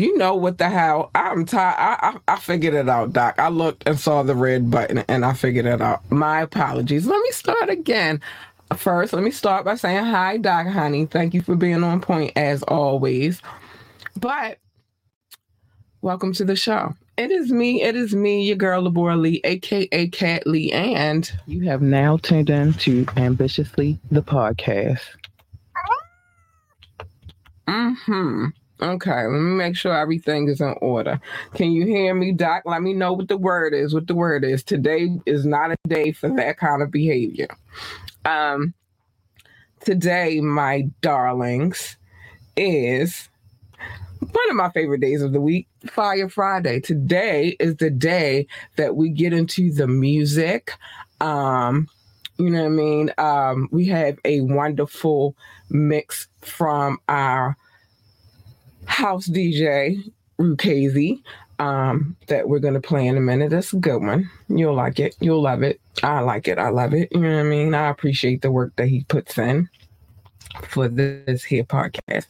You know what the hell? I'm tired. I, I, I figured it out, Doc. I looked and saw the red button and I figured it out. My apologies. Let me start again. First, let me start by saying hi, Doc, honey. Thank you for being on point as always. But welcome to the show. It is me. It is me, your girl, Labora Lee, aka Cat Lee, and you have now tuned in to Ambitiously the podcast. Hmm. Okay. Let me make sure everything is in order. Can you hear me, Doc? Let me know what the word is. What the word is. Today is not a day for that kind of behavior. Um. Today, my darlings, is one of my favorite days of the week, Fire Friday. Today is the day that we get into the music. Um, you know what I mean? Um, we have a wonderful mix from our house DJ, Rukazi, um, that we're going to play in a minute. That's a good one. You'll like it. You'll love it. I like it. I love it. You know what I mean? I appreciate the work that he puts in for this here podcast.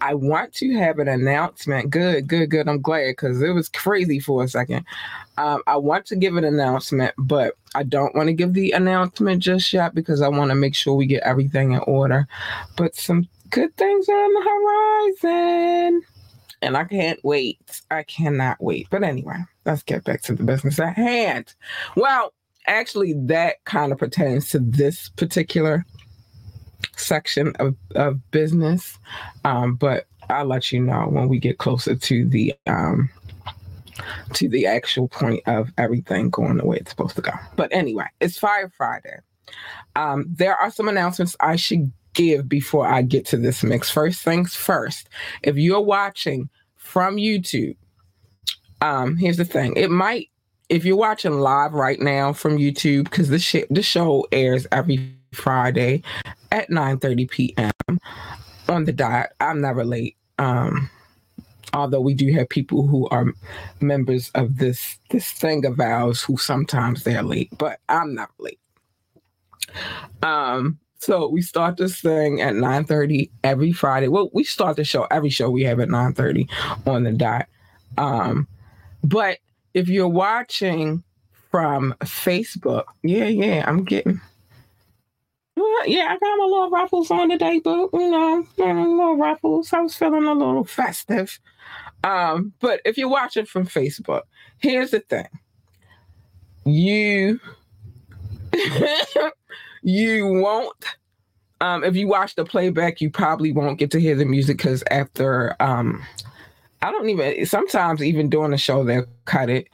I want to have an announcement. Good, good, good. I'm glad because it was crazy for a second. Um, I want to give an announcement, but I don't want to give the announcement just yet because I want to make sure we get everything in order. But some good things are on the horizon. And I can't wait. I cannot wait. But anyway, let's get back to the business at hand. Well, actually, that kind of pertains to this particular section of, of business. Um, but I'll let you know when we get closer to the um, to the actual point of everything going the way it's supposed to go. But anyway, it's Fire Friday. Um, there are some announcements I should give before I get to this mix. First things first, if you're watching from YouTube, um, here's the thing. It might, if you're watching live right now from YouTube, because the, sh- the show airs every Friday at 9 30 p.m. on the dot. I'm never late. Um, although we do have people who are members of this this thing of ours who sometimes they're late, but I'm not late. Um, so we start this thing at 9:30 every Friday. Well, we start the show every show we have at 9:30 on the dot. Um, but if you're watching from Facebook, yeah, yeah, I'm getting well, yeah, I got my little ruffles on today, but you know, little ruffles. I was feeling a little festive. Um, but if you're watching from Facebook, here's the thing. You you won't um if you watch the playback, you probably won't get to hear the music because after um I don't even sometimes even during the show they'll cut it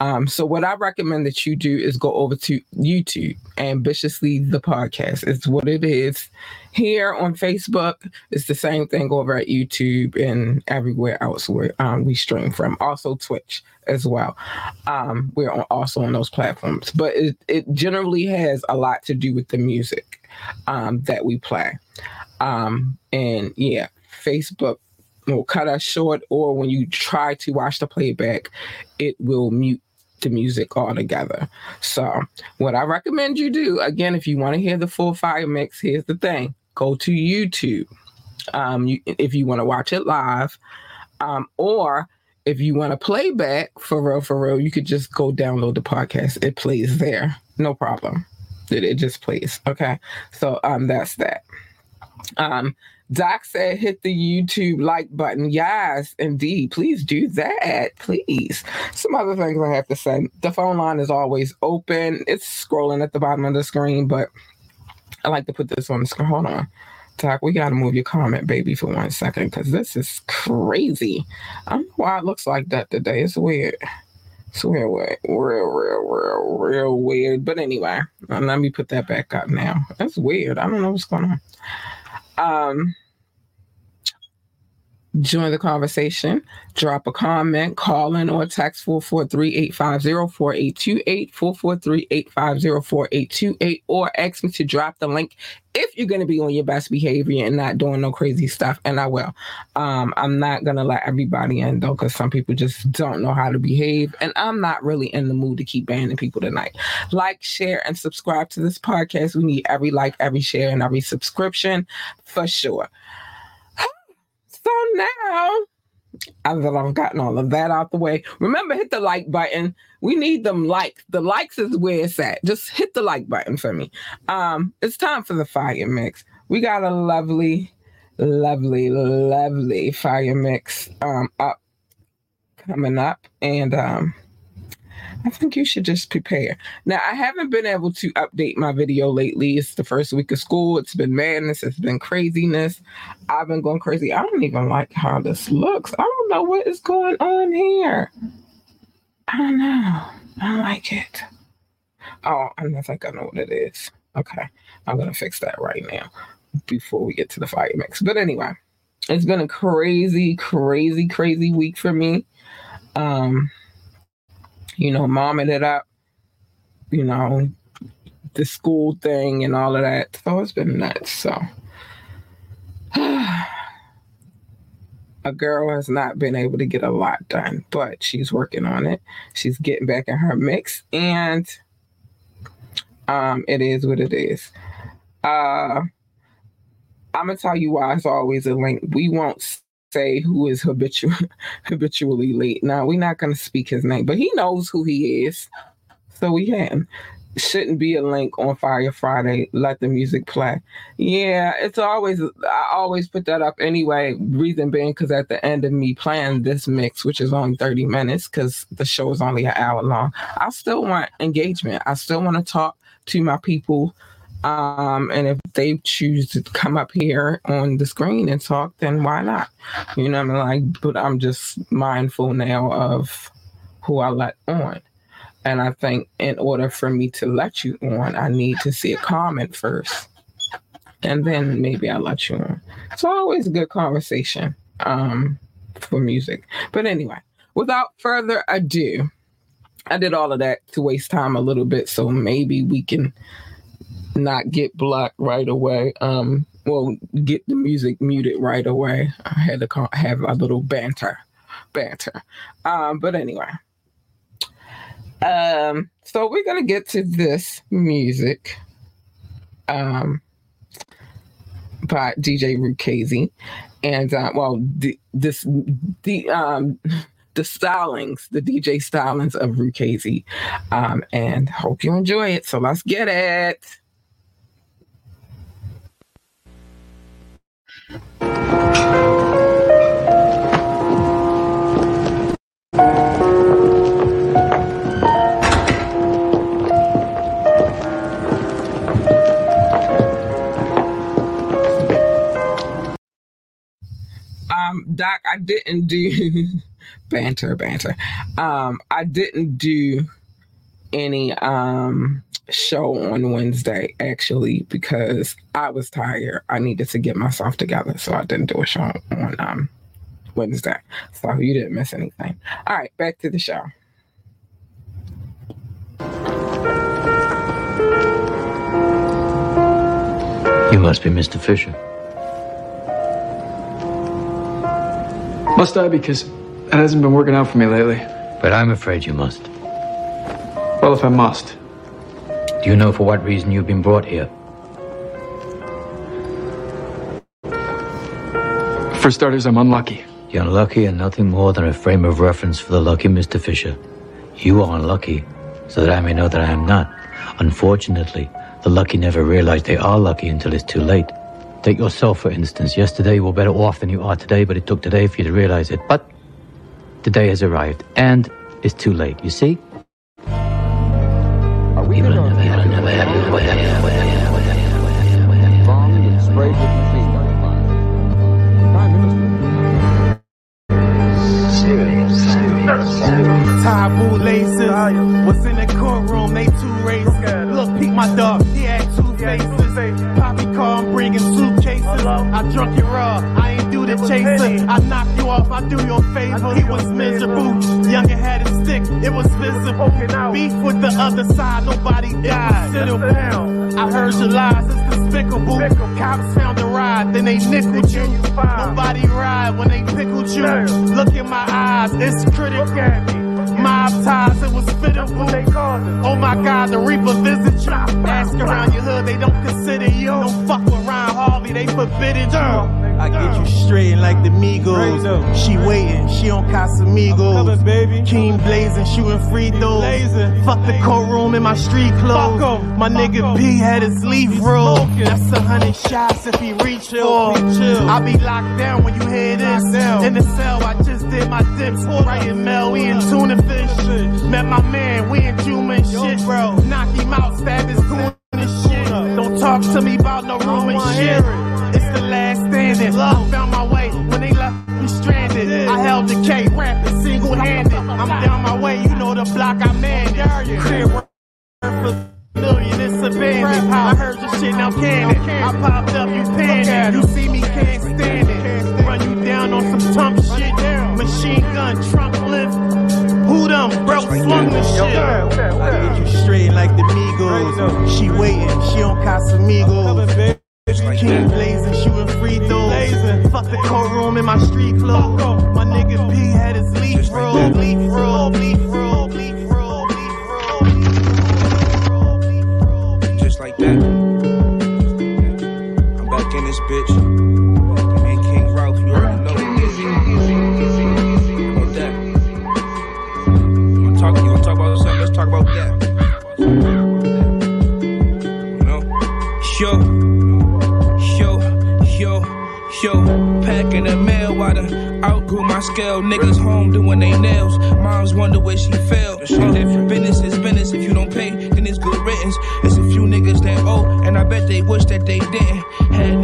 um, so what I recommend that you do is go over to YouTube, ambitiously the podcast. It's what it is. Here on Facebook, it's the same thing over at YouTube and everywhere else where um, we stream from. Also Twitch as well. Um, we're on, also on those platforms, but it, it generally has a lot to do with the music um, that we play. Um, and yeah, Facebook will cut us short, or when you try to watch the playback, it will mute the music altogether. So, what I recommend you do, again, if you want to hear the full fire mix, here's the thing go to YouTube um, you, if you want to watch it live, um, or if you want to play back for real, for real, you could just go download the podcast. It plays there, no problem. It, it just plays. Okay, so um, that's that. Um, Doc said hit the YouTube like button. Yes, indeed. Please do that. Please. Some other things I have to say. The phone line is always open. It's scrolling at the bottom of the screen, but I like to put this on the screen. Hold on. Doc, we got to move your comment, baby, for one second, because this is crazy. I don't know why it looks like that today. It's weird. It's real, weird, real, real, real, real weird. But anyway, let me put that back up now. That's weird. I don't know what's going on. Um, join the conversation, drop a comment, call in or text 443-850-4828, 443-850-4828, or ask me to drop the link if you're going to be on your best behavior and not doing no crazy stuff, and I will. Um, I'm not going to let everybody in, though, because some people just don't know how to behave, and I'm not really in the mood to keep banning people tonight. Like, share, and subscribe to this podcast. We need every like, every share, and every subscription for sure. So now that I've gotten all of that out the way. Remember, hit the like button. We need them likes. The likes is where it's at. Just hit the like button for me. Um, it's time for the fire mix. We got a lovely, lovely, lovely fire mix um up coming up, and um I think you should just prepare. Now, I haven't been able to update my video lately. It's the first week of school. It's been madness. It's been craziness. I've been going crazy. I don't even like how this looks. I don't know what is going on here. I don't know. I don't like it. Oh, I don't think I know what it is. Okay. I'm going to fix that right now before we get to the fire mix. But anyway, it's been a crazy, crazy, crazy week for me. Um, you know, momming it up, you know, the school thing and all of that. So it's been nuts. So a girl has not been able to get a lot done, but she's working on it. She's getting back in her mix and um it is what it is. Uh I'm gonna tell you why it's always a link. We won't say who is habitual, habitually late. Now we're not to speak his name, but he knows who he is, so we can. Shouldn't be a link on Fire Friday. Let the music play. Yeah, it's always I always put that up anyway. Reason being because at the end of me playing this mix, which is only thirty minutes, because the show is only an hour long, I still want engagement. I still want to talk to my people um, and if they choose to come up here on the screen and talk, then why not? You know, I mean, like, but I'm just mindful now of who I let on. And I think in order for me to let you on, I need to see a comment first. And then maybe I'll let you on. It's always a good conversation um, for music. But anyway, without further ado, I did all of that to waste time a little bit. So maybe we can not get blocked right away. Um, well, get the music muted right away. I had to call, have a little banter, banter. Um, but anyway, um, so we're gonna get to this music, um, by DJ Rukazi, and uh, well, the, this the um the stylings, the DJ stylings of Rukazi, um, and hope you enjoy it. So let's get it. Um, Doc, I didn't do banter, banter. Um, I didn't do any um show on Wednesday actually because I was tired. I needed to get myself together, so I didn't do a show on um Wednesday. So you didn't miss anything. All right, back to the show. You must be Mr. Fisher. Must I? Because it hasn't been working out for me lately. But I'm afraid you must. Well, if I must. Do you know for what reason you've been brought here? For starters, I'm unlucky. You're unlucky and nothing more than a frame of reference for the lucky Mr. Fisher. You are unlucky, so that I may know that I am not. Unfortunately, the lucky never realize they are lucky until it's too late. Take yourself, for instance. Yesterday you were better off than you are today, but it took today for you to realize it. But the day has arrived, and it's too late. You see? What's in the courtroom? They two races. Look, peek my dog. He had two faces. Poppy car, I'm bringing suitcases. I drunk you raw. I ain't do the chaser. I knock you off. I do your favor. He was miserable. Younger had his stick. It was visible. Beef with the other side. Nobody died. I heard your lies. It's despicable. Cops found a ride. Then they nickeled you. Nobody ride when they pickled you. Look in my eyes. It's critical. Mob ties, it was pitiful. Oh my God, the Reaper visits you. Ask around your hood, they don't consider you. Don't fuck with Ryan Harvey, they forbidden you. I get you straight like the Migos. She waiting, she on Casamigos. baby. King blazing, shooting free throws. Fuck the courtroom in my street clothes. My nigga P had his leaf roll. That's a hundred shots if he reach for. I be locked down when you hear this. In the cell, I just did my dips. Right in Mel, we in tuna fish. Met my man, we in Juma and shit. Bro, knock him out, stab his goon and shit. Don't talk to me about no room and shit. It's the last standing. I found my way when they left me stranded. I held the K, rapping single handed. I'm down my way, you know the block I'm in. Crib worth a million, it's abandoned. I heard your shit, now can it? I popped up, you panic. You see me, can't stand it. Run you down on some tump shit. Machine gun, trunk lift. Who them, bro? Swung the shit. I get you straight like the Migos. She waiting, she on Casamigos. King blazing, shooting free throws. Fuck the courtroom in my street clothes. My nigga P had his leaf roll, leaf roll, leaf roll, leaf roll, leaf roll, leaf roll. just like that. I'm back in this bitch. Outgrew my scale. Niggas home doing they nails. Moms wonder where she fell. Uh, business is business. If you don't pay, then it's good riddance. It's a few niggas that owe, and I bet they wish that they didn't.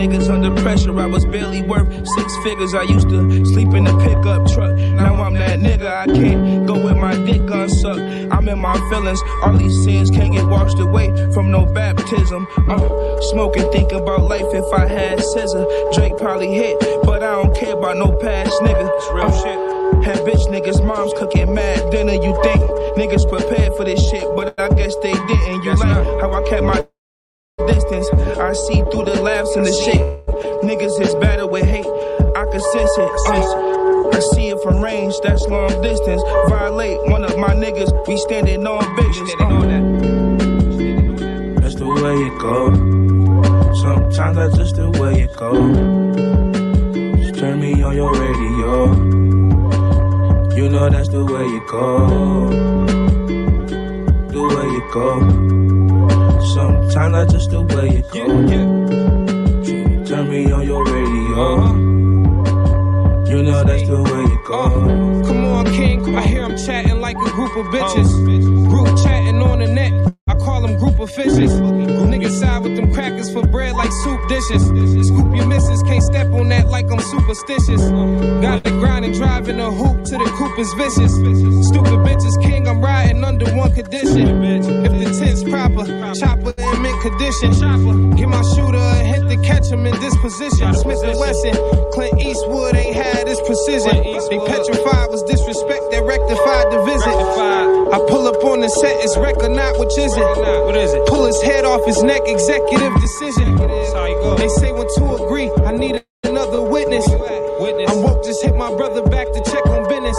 Niggas under pressure. I was barely worth six figures. I used to sleep in a pickup truck. Now I'm that nigga. I can't go with my dick unsucked. I'm in my feelings. All these sins can't get washed away from no baptism. Uh, smoking, think about life if I had scissor. Drake probably hit, but I don't care about no past nigga. It's real shit. Had bitch niggas, moms cooking mad dinner. You think niggas prepared for this shit, but I guess they didn't. You like how I kept my distance. I see through the laughs and the shit. Niggas is better with hate. I can sense it. Uh, I see it from range, that's long distance. Violate one of my niggas, we standing on business. Uh, that's the way it go. Sometimes that's just the way it go. Just turn me on your radio. You know that's the way it go. The way it go. Sometimes that's just the way it go. Turn me on your radio. Uh-huh. You know that's the way it go. Come on, King. I hear him chatting like a group of bitches. Oh. Group chatting on the net. Call them group of fishes. Niggas side with them crackers for bread like soup dishes. Scoop your misses, can't step on that like I'm superstitious. Got the grind and driving a hoop to the coop is vicious. Stupid bitches, king, I'm riding under one condition. If the tent's proper, chopper in mint condition. Get my shooter a hit to catch him in this position. Smith and Wesson, Clint Eastwood ain't had this precision. They petrified was disrespect that rectified the visit. I pull up on the set, it's record not which is it? What is it? Pull his head off his neck, executive decision. They say when two agree, I need another witness. I'm woke, just hit my brother back to check on business.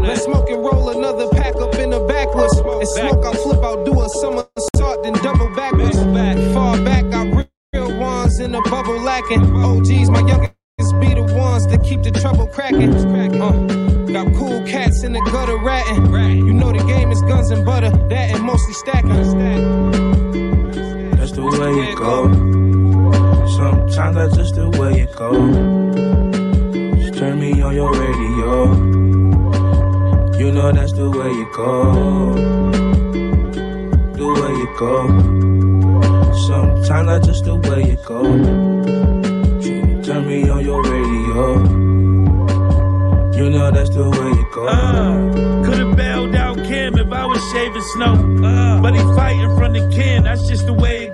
Let's smoke and roll another pack up in the backwoods. And smoke, I'll flip, I'll do a summer somersault, then double backwards. Fall back, I bring real ones in the bubble lacking. OGs, my the way you go. The way you go. Sometimes that's just the way you go. Turn me on your radio. You know that's the way you go. Uh, Could've bailed out Kim if I was shaving snow. but he fighting from the kin, that's just the way it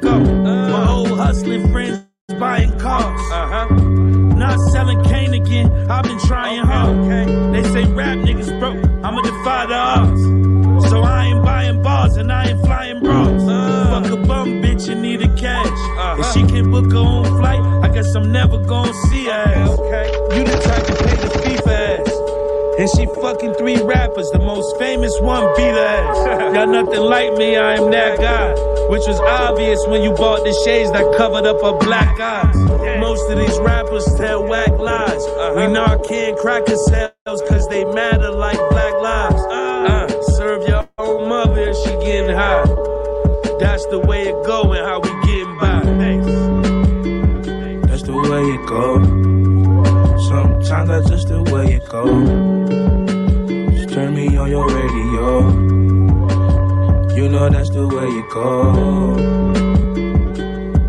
nothing like me, I am that guy. which was obvious when you bought the shades that covered up her black eyes. Most of these rappers tell whack lies. We Narcan crack sales cause they matter like black lives. Uh, serve your own mother if she getting high. That's the way it go You that's the way you go.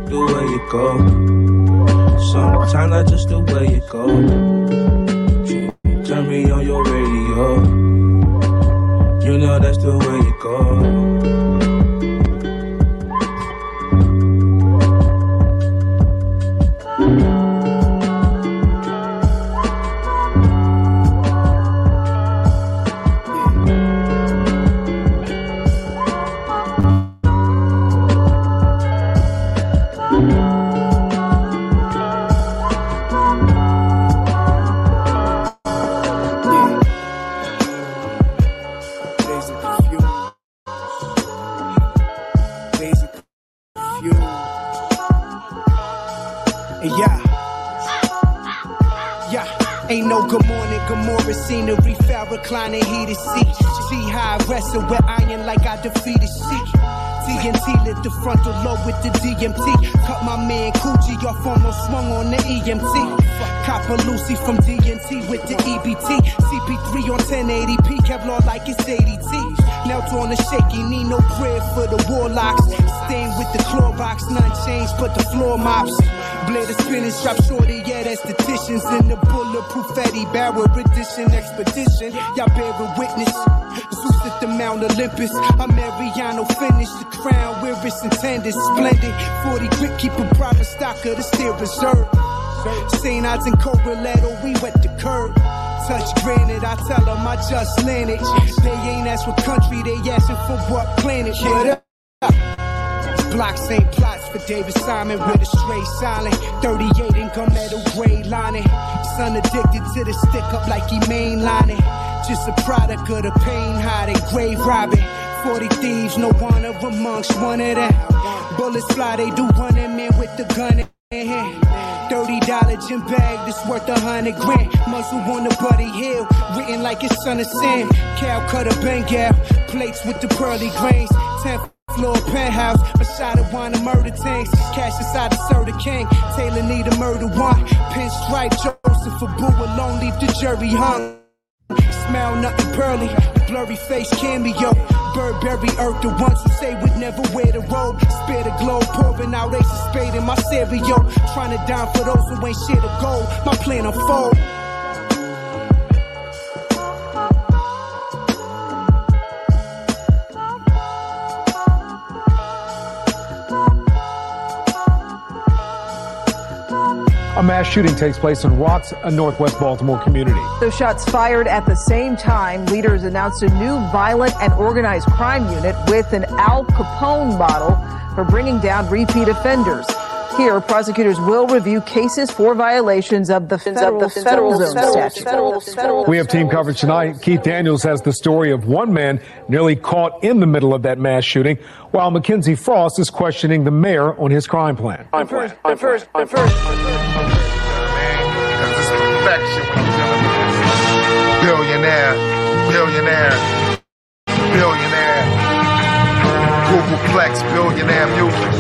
The way you go. Sometimes that's just the way it go. Reclining heated seat. See how I wrestle with iron like I defeated C. TNT lit the frontal lobe with the DMT. Cut my man Coochie off almost swung on the EMT. Copper Lucy from DNT with the EBT. CP3 on 1080p, Kevlar like it's 80T. Knelt on a shaky knee, no prayer for the warlocks. Stained with the Clorox, none changed but the floor mops. Blade of spinning, strap shorty, yeah, that's statisticians in the bulletproof Eddie Bauer edition expedition. Y'all bear a witness. Zeus at the Mount Olympus. I'm Mariano finish the crown where it's intended. Splendid. 40 grip, keep a proper stock of the steel reserve. St. Odds and Correlato, we wet the curb. Touch granite, I tell them I just landed. They ain't ask what country, they asking for what planet. Up? Blocks ain't plots for David Simon with a straight silent. 38 and gun metal gray lining. Son addicted to the stick up like he mainlining. Just a product of the pain hiding, grave robbing. 40 thieves, no one of amongst one of them. Bullets fly, they do running man with the gun in hand. Thirty dollar gym bag that's worth a hundred grand. Muzzle on the Buddy Hill, written like it's son of Sam. Cow cutter Bengal, plates with the pearly grains. 10th floor penthouse, a wine and murder tanks. Cash inside the soda king. Taylor need a murder one. Pinstripe Joseph for boo alone, leave the jury hung. Smell nothing pearly, blurry face cameo. Burberry earth, the ones who say we'd never wear the robe. Spare the globe, pouring out ace of spade in my stereo. Trying to dime for those who ain't shit the gold. My plan unfold. A mass shooting takes place in Watts, a northwest Baltimore community. Those shots fired at the same time. Leaders announced a new violent and organized crime unit with an Al Capone model for bringing down repeat offenders. Here, prosecutors will review cases for violations of the federal, the federal zone statute. We have team coverage tonight. Keith Daniels has the story of one man nearly caught in the middle of that mass shooting, while Mackenzie Frost is questioning the mayor on his crime plan. I'm first, I'm first, I'm first. Billionaire, billionaire, billionaire. Googleplex, billionaire music,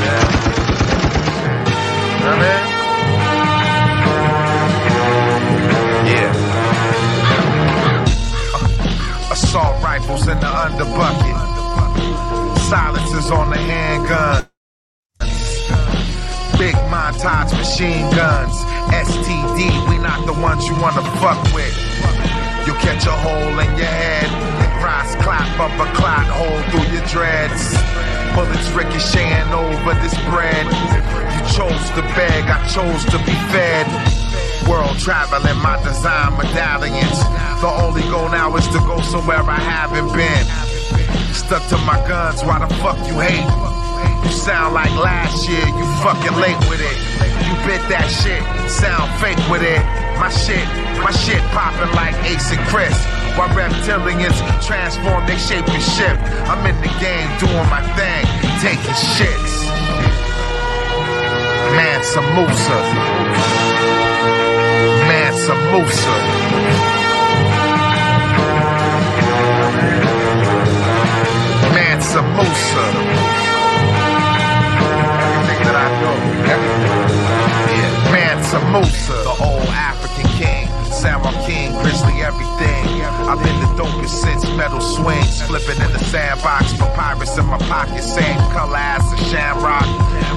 Yeah. Assault rifles in the underbucket. Silencers on the handgun. Big montage machine guns. STD, we not the ones you wanna fuck with. You'll catch a hole in your head. Cross clap up a clot hole through your dreads. Bullets ricocheting over this bread. Chose the beg, I chose to be fed. World traveling, my design medallions. The only goal now is to go somewhere I haven't been. Stuck to my guns, why the fuck you hate? You sound like last year, you fucking late with it. You bit that shit, sound fake with it. My shit, my shit popping like Ace and Chris. While reptilians transform, they shape and shift. I'm in the game doing my thing, taking shits. Mansa Musa. Mansa Musa. Mansa Musa. Mansa Musa, the old African king. Sarah King, grizzly everything. I've been the dopest since metal swings. Flipping in the sandbox, papyrus in my pocket, same color as a shamrock.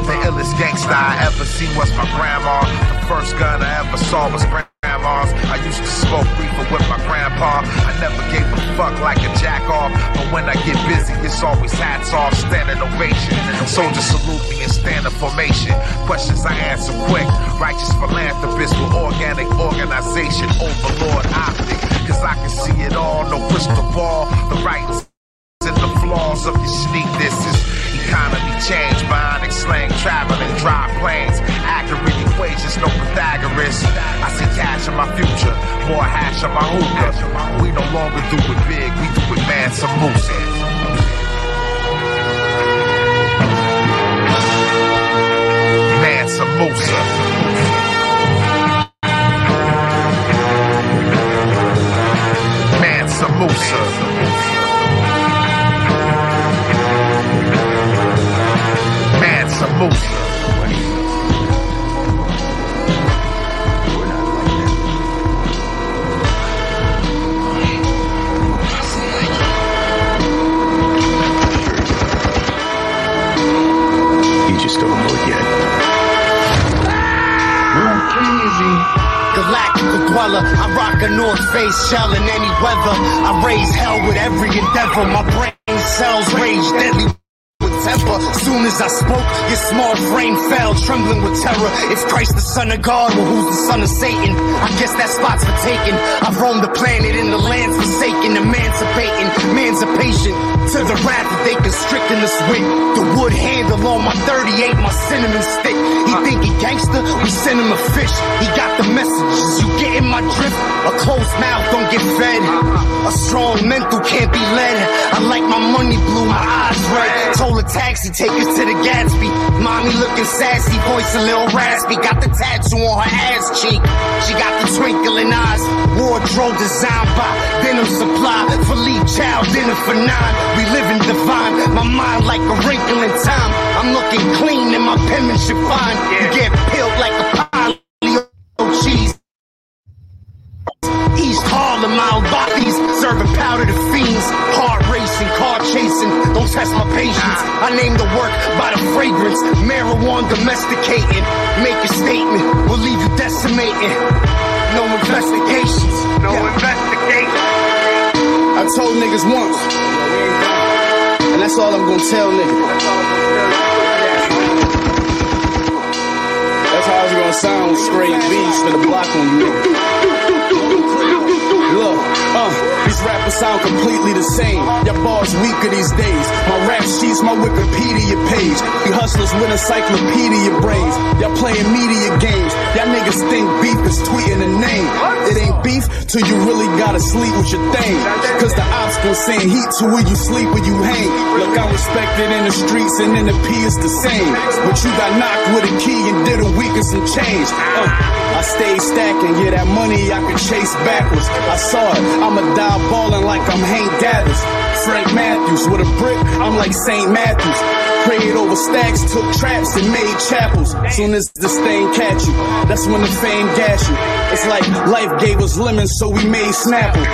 The illest gangster I ever seen was my grandma. The first gun I ever saw was I used to smoke reefer with my grandpa. I never gave a fuck like a jack off. But when I get busy, it's always hats off, standing ovation. Soldiers salute me and stand in formation. Questions I answer quick. Righteous philanthropist with organic organization. Overlord optic. Cause I can see it all, no crystal ball. The rights and the flaws of your sneak this is economy change bionic slang traveling dry planes. Accurate equations no pythagoras. I see cash in my future more hash on my hookah. We no longer do it big we do it man some moose. Man some moose. Man Musa. You just don't know it yet. Galactical dweller, I rock a North Face shell in any weather. I raise hell with every endeavor. My brain cells rage deadly Soon as I spoke, your small frame fell, trembling with terror. It's Christ the Son of God, well, who's the son of Satan? I guess that spot's for taking. I've roamed the planet in the lands forsaken, emancipating, emancipation to the wrath that they constricting us with. The wood handle on my 38, my cinnamon stick. He think he gangster, we send him a fish. He got the messages, you getting my drift? A closed mouth don't get fed. A strong mental can't be led. I like my money blue, my eyes red. Told a taxi, take us to the Gatsby. Mommy looking sassy, voice a little raspy. Got the tattoo on her ass cheek. She got the twinkling eyes. Wardrobe designed by Denim Supply. Philippe Child, dinner for nine. We living divine. My mind like a wrinkle in time. I'm looking clean and my penmanship fine. You get peeled like a pile of cheese. East Harlem, bodies, serving powder to fiends. Heart car chasing, don't test my patience. I name the work by the fragrance. Marijuana domesticating. Make a statement, we'll leave you decimating. No investigations. No investigations. I told niggas once, and that's all I'm gonna tell niggas. That's how it's gonna sound with straight beats for the block on you. Look, uh, these rappers sound completely the same. Your bars weaker these days. My rap sheets, my Wikipedia page. You hustlers with encyclopedia brains. Y'all playing media games. Y'all niggas think beef is tweeting a name. It ain't beef till you really gotta sleep with your thing. Cause the ops gon' send heat to where you sleep where you hang. Look, I'm respected in the streets and in the P is the same. But you got knocked with a key and did a week and some change. Uh, I stayed stacking, yeah, that money I could chase backwards. I saw it, I'ma die balling like I'm Hank Gathers. Frank Matthews with a brick, I'm like St. Matthews. Prayed over stacks, took traps and made chapels. Soon as this thing catch you, that's when the fame gas you. It's like life gave us lemons, so we made Snapple.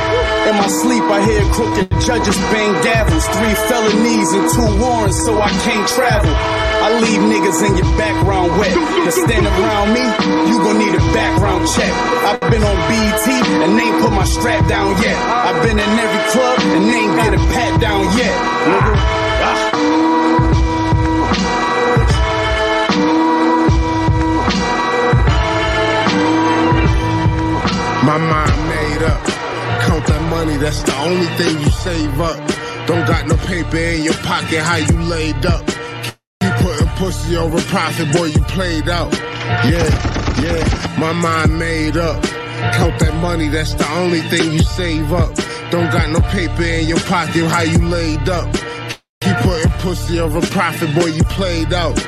In my sleep, I hear crooked judges bang gavels. Three felonies and two warrants, so I can't travel. I leave niggas in your background wet. To stand around me, you gon' need a background check. I've been on BET and they ain't put my strap down yet. I've been in every club and they ain't get a pat down yet. My mind made up. Count that money, that's the only thing you save up. Don't got no paper in your pocket, how you laid up. Pussy over profit, boy, you played out. Yeah, yeah, my mind made up. Count that money, that's the only thing you save up. Don't got no paper in your pocket, how you laid up. Keep putting pussy over profit, boy, you played out.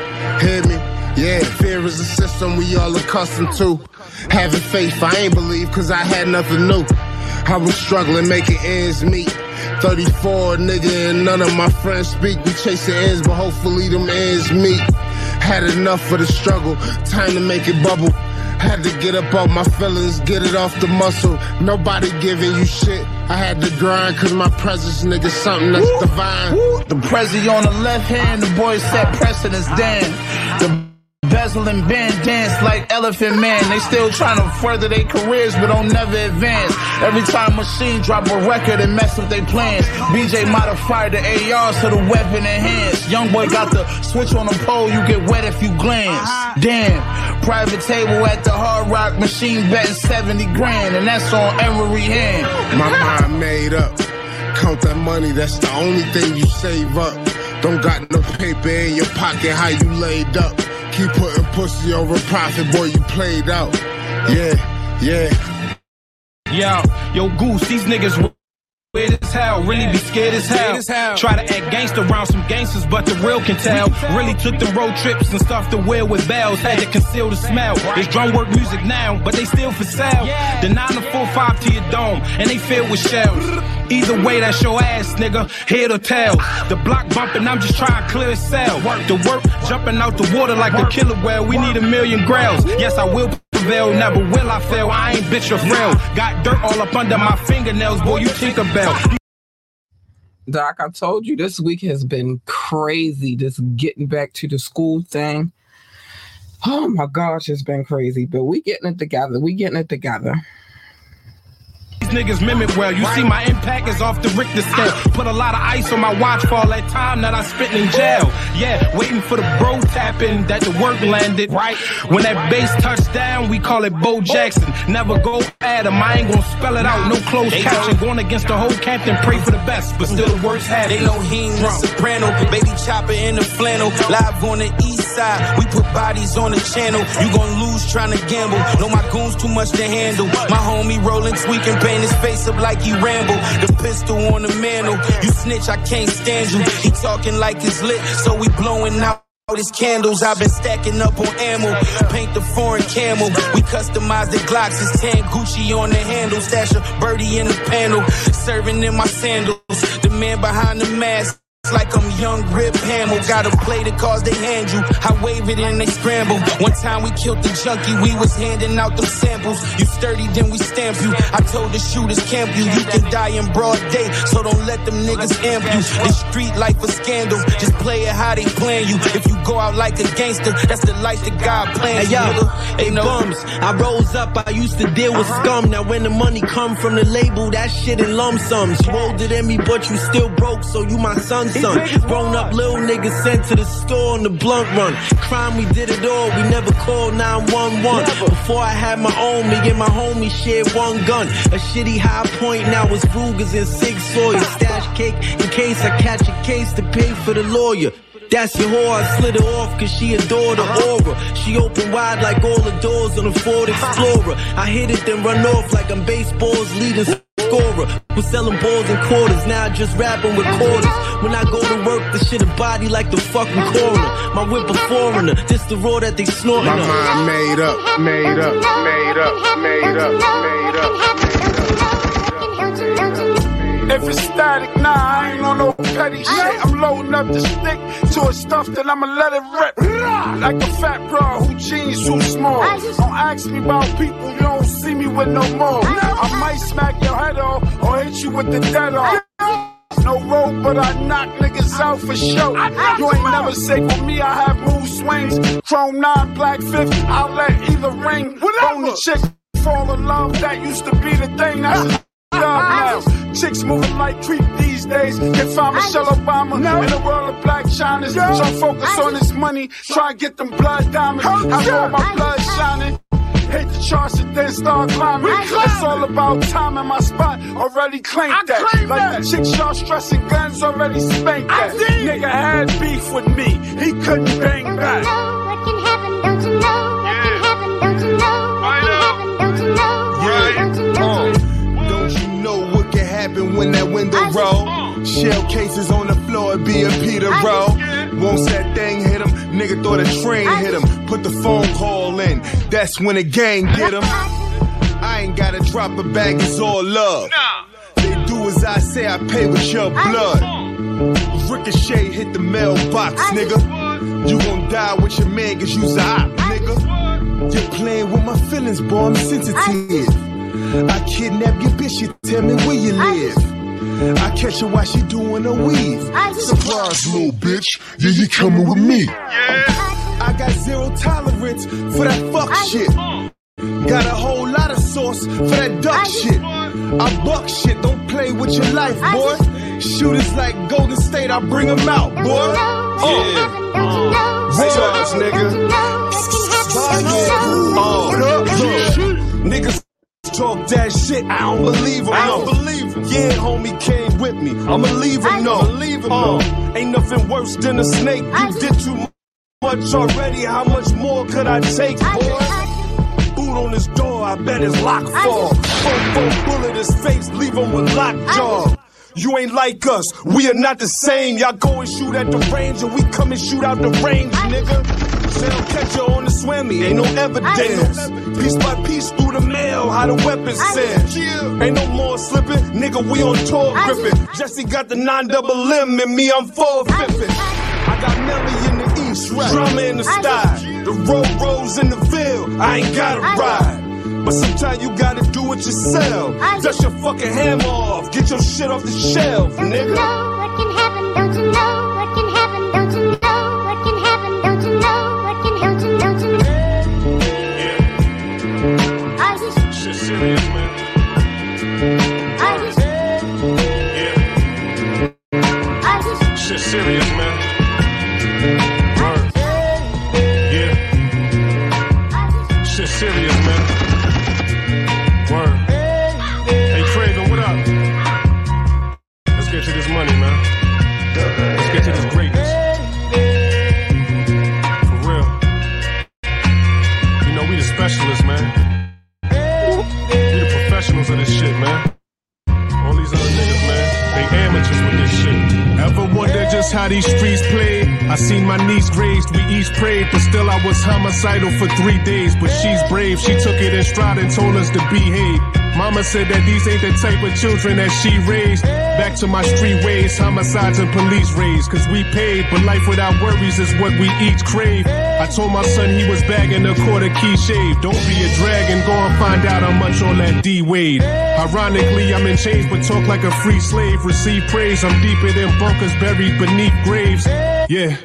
Hear me? Yeah, fear is a system we all accustomed to. Having faith, I ain't believe, cause I had nothing new. I was struggling, making ends meet. 34, nigga, and none of my friends speak. We chasing ends, but hopefully them ends meet. Had enough of the struggle, time to make it bubble. Had to get up off my feelings, get it off the muscle. Nobody giving you shit. I had to grind, cause my presence, nigga, something that's divine. The prezi on the left hand, the boy set precedence. Damn. The bezel and band dance like Elephant Man. They still trying to further their careers, but don't never advance. Every time machine drop a record and mess with their plans. BJ modified the ARs to the weapon enhanced. Young boy got the switch on the pole, you get wet if you glance. Uh-huh. Damn. Private table at the Hard Rock machine betting 70 grand, and that's on every hand. My mind made up. Count that money, that's the only thing you save up. Don't got no paper in your pocket, how you laid up. Keep putting pussy over profit, boy, you played out. Yeah, yeah. Yo, yo, Goose, these niggas weird as hell, really be scared as hell. Try to act gangster around some gangsters, but the real can tell. Really took them road trips and stuff to wear with bells, had to conceal the smell. It's drum work music now, but they still for sale. The 9 to 4 5 to your dome, and they filled with shells. Either way, that's your ass, nigga, head or tail. The block bumping, I'm just trying to clear a cell. Work the work, jumping out the water like a killer whale. We need a million grails. Yes, I will prevail, never will I fail. I ain't bitch or frail. Got dirt all up under my fingernails, boy, you Tinkerbell. Doc, I told you this week has been crazy. Just getting back to the school thing. Oh my gosh, it's been crazy. But we getting it together. We getting it together. Niggas mimic well. You see, my impact is off the Richter scale. Put a lot of ice on my watch for all that time that I spent in jail. Yeah, waiting for the bro tapping that the work landed. Right when that bass touched down, we call it Bo Jackson. Never go at him. I ain't gonna spell it out. No closed caption. Going against the whole camp captain. Pray for the best, but still the worst happen. They know he ain't the soprano. Baby chopper in the flannel. Live on the east side. We put bodies on the channel. You gon' lose trying to gamble. Know my goons too much to handle. My homie rolling, tweaking, paint his face up like he ramble. The pistol on the mantle. You snitch, I can't stand you. He talking like it's lit, so we blowing out. All candles I've been stacking up on ammo. Paint the foreign camel. We customize the Glocks. It's 10 Gucci on the handle. Stash a birdie in the panel. Serving in my sandals. The man behind the mask. Like I'm young Rip Hamill, gotta play the cards they hand you. I wave it and they scramble. One time we killed the junkie, we was handing out them samples. You sturdy, then we stamp you. I told the shooters camp you. You can die in broad day, so don't let them niggas amp you. This street life a scandal, just play it how they plan you. If you go out like a gangster, that's the life that God plans. Hey yo, hey bums. I rose up, I used to deal with uh-huh. scum. Now when the money come from the label, that shit in lump sums. You older than me, but you still broke, so you my son's son. Grown up little niggas sent to the store on the blunt run. Crime, we did it all, we never called 911. Before I had my own, me and my homie shared one gun. A shitty high point, now it's Rugers and Sig Sauer. Stash cake in case I catch a case to pay for the lawyer. That's your whore, I slid her off cause she adored the aura. She open wide like all the doors on a Ford Explorer. I hit it then run off like I'm baseball's leading scorer. Was selling balls and quarters, now I just rapping with quarters. When I go to work, the shit a body like the fucking coroner. My whip a foreigner, this the raw that they snorting My mind made up, made up, made up, made up, made up. If it's static, nah, I ain't on no petty shit. I'm loading up the stick to a stuff, then I'ma let it rip. Like a fat bra who jeans too small. Don't ask me about people, you don't see me with no more. I might smack your head off or hit you with the dead off. No rope, but I knock niggas out for show. You ain't never safe for me, I have mood swings. Chrome 9, black 50, I'll let either ring. Bone the chick, fall in love, that used to be the thing. That's. Chicks moving like creep these days. Can find Michelle Obama in a world of black shiners. So I'm focused on this money, try and get them blood diamonds. I know my blood shining. Hit the charts and then start climbing. It's all about time and my spot already claimed that. Like the chicks y'all stressing guns already spanked that. Nigga had beef with me, he couldn't bang back. Don't you know what can happen when that window roll. Shell cases on the floor, it be a Peter roll. Once that thing hit him, nigga thought a train hit him. Put the phone call in, that's when the gang get him. I ain't gotta drop a bag, it's all love. They do as I say, I pay with your blood. Ricochet hit the mailbox, nigga. You gon' die with your man, cause you's a op, nigga. You're playing with my feelings, boy, I'm sensitive. I kidnap your bitch, you tell me where you live. I catch her while she doing her weave. Surprise, little bitch, yeah, you coming with me. Yeah. I got zero tolerance for that fuck shit. Got a whole lot of sauce for that duck shit. I buck shit, don't play with your life, boy. Shooters like Golden State, I bring them out, boy. Uh, nigga. Oh, look, Niggas talk that shit, I don't believe him. I don't believe him. Yeah, homie came with me. I'ma leave him, no. Leave him, no. Uh, ain't nothing worse than a snake. You did too much already. How much more could I take, boy? Boot on his door, I bet his lock fall. Four, four bullet his face, leave him with lockjaw. You ain't like us, we are not the same. Y'all go and shoot at the range, and we come and shoot out the range, nigga. Catch you on the swimmy, ain't no evidence. Piece by piece through the mail, how the weapons sent. Ain't no more slipping, nigga, we on tour gripping. Jesse got the 9 double M, and me, I'm 4 flipping. I got Melly in the east, right. drama in the sky. The road rolls in the Ville, I ain't gotta ride. But sometimes you gotta do it yourself. Dust your fucking hammer off, get your shit off the shelf, nigga. Don't you know What can happen? Don't you know what can happen? Don't serious, man. Word. Yeah. Shit serious, man. Word. Hey, Craven, what up? Let's get to this money, man. Let's get to this. For real. You know, we the specialists, man. Of this shit, man. All these other niggas, man, they amateurs with this shit. Ever wonder just how these streets play? I seen my niece grazed, we each prayed, but still I was homicidal for three days. But she's brave, she took it in stride and told us to behave. Mama said that these ain't the type of children that she raised. Back to my street ways, homicides and police raids. Cause we paid, but life without worries is what we each crave. I told my son he was bagging a quarter key shave. Don't be a drag and go and find out how much on that D Wade. Ironically, I'm in chains, but talk like a free slave. Receive praise, I'm deeper than bunkers buried beneath graves. Yeah,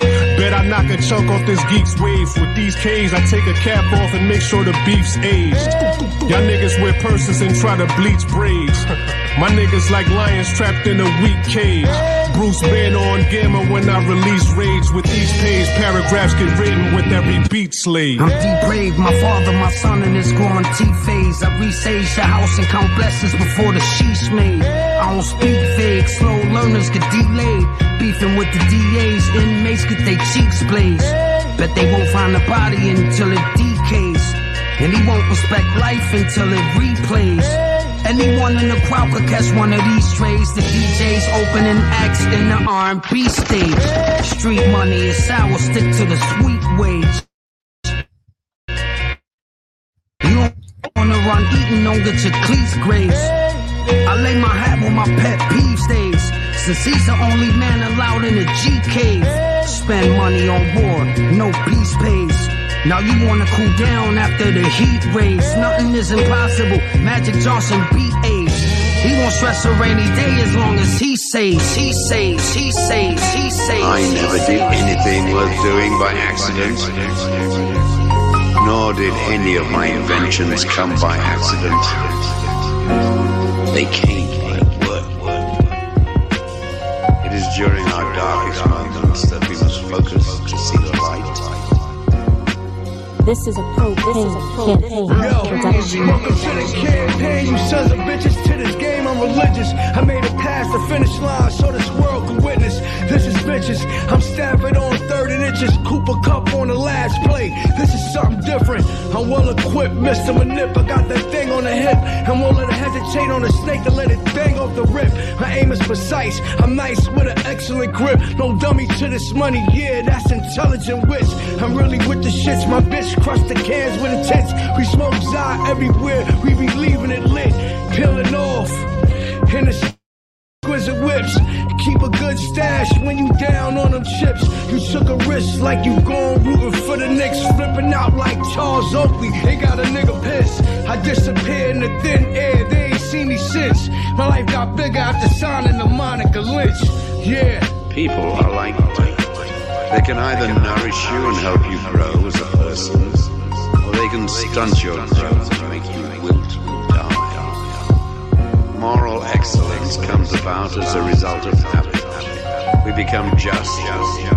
I knock a chunk off this geek's wave. With these K's, I take a cap off and make sure the beef's aged. Y'all niggas wear purses and try to bleach braids. My niggas like lions trapped in a weak cage. Bruce Banner on Gamma when I release rage. With each page, paragraphs get written with every beat slave. I'm depraved, my father, my son, and his T phase. I resage the house and count blessings before the sheesh made. I don't speak vague, slow learners get delayed. Beefing with the DAs, inmates get their cheeks blazed. Bet they won't find the body until it decays. And he won't respect life until it replays. Anyone in the crowd could catch one of these trays. The DJ's opening acts in the R&B stage. Street money is sour, stick to the sweet wage. You don't wanna run eating, don't get your cleats grazed. I lay my hat where my pet peeve stays. Since he's the only man allowed in the G cave. Spend money on war, no peace pays. Now you wanna cool down after the heat rays. Nothing is impossible. Magic Johnson beat age. He won't stress a rainy day as long as he saves, he saves, he saves, he saves. I he never did anything worth doing by accident. Nor did any of my inventions come by accident. They came by work. It is during our darkest moments that we must focus to see the light. This is a propane campaign. Yo, welcome to the campaign, you sons of bitches. To this game, I'm religious. I made it past the finish line so this world can witness. This is bitches. I'm Stafford on inches. Cooper Kupp on the last play. This is something different. I'm well equipped, Mr. Manip. I got that thing on the hip. Won't let it hesitate on the snake to let it bang off the rip. My aim is precise. I'm nice with an excellent grip. No dummy to this money. Yeah, that's intelligent wits. I'm really with the shits. My bitch crushed the cans with intense. We smoke Zod everywhere. We be leaving it lit. Peeling off. In the exquisite whips. Keep a good stash when you down on them chips. You took a risk like you gone rooting for the Knicks. Flipping out like Charles Oakley. They got a nigga pissed. I disappear in the thin air. They ain't seen me since. My life got bigger after signing the Monica Lynch. Yeah. People are like they can either nourish you and help you grow as a person, or they can stunt your growth and make you wilt. Moral excellence comes about as a result of habit. We become just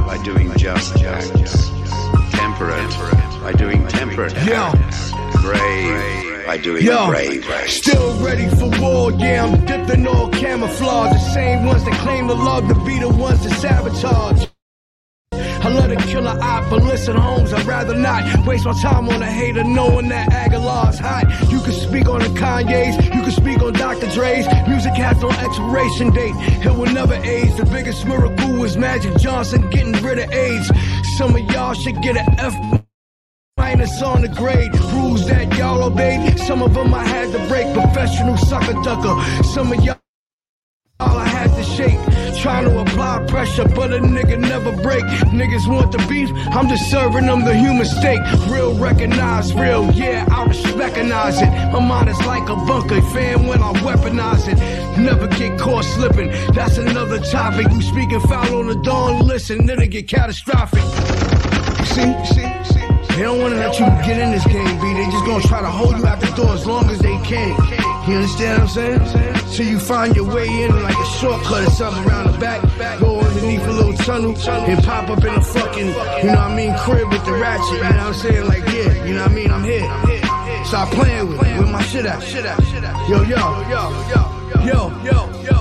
by doing just acts, temperate by doing temperate acts, brave by doing Yo, brave acts. still ready for war. Yeah, I'm dipped in all camouflage. The same ones that claim to love to be the ones that sabotage. I love to kill an eye, but listen, Holmes, I'd rather not waste my time on a hater knowing that Aguilar's hot. You can speak on the Kanye's, you can speak on Dr. Dre's. Music has no expiration date, it will never age. The biggest miracle was Magic Johnson getting rid of AIDS. Some of y'all should get an F minus on the grade. Rules that y'all obeyed, some of them I had to break. Professional sucker ducker, some of y'all all I had to shake. Trying to apply pressure, but a nigga never break. Niggas want the beef, I'm just serving them the human steak. Real recognize real, yeah, I recognize it. My mind is like a bunker, fan when I weaponize it. Never get caught slipping, that's another topic. You speaking foul on the dawn, listen, then it'll get catastrophic. See, see, see. They don't wanna let you get in this game, B. They just gonna try to hold you out the door as long as they can. You understand what I'm saying? Till you find your way in like a shortcut or something around the back. Go underneath a little tunnel and pop up in a fucking, you know what I mean, crib with the ratchet. You know what I'm saying? Like, yeah, you know what I mean? I'm here. Stop playing with it. Where my shit? Yo, yo, yo, yo, yo, yo, yo.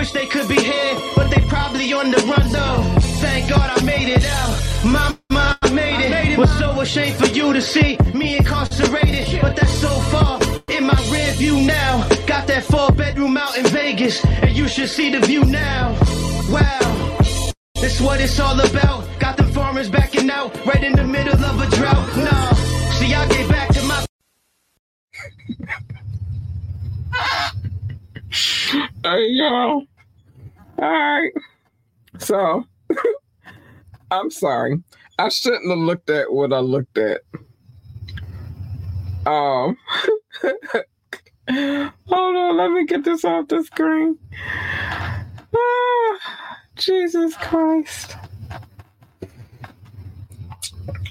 Wish they could be here, but they probably on the run though. Thank God I made it out. My mom made it. made it Was so ashamed for you to see me incarcerated, but that's so far in my rear view now. Got that four bedroom out in Vegas, and you should see the view now. Wow. That's what it's all about. Got the farmers backing out right in the middle of a drought. No, see, I get back to my You go. All right. So, I'm sorry. I shouldn't have looked at what I looked at. Um, hold on. Let me get this off the screen. Ah, Jesus Christ.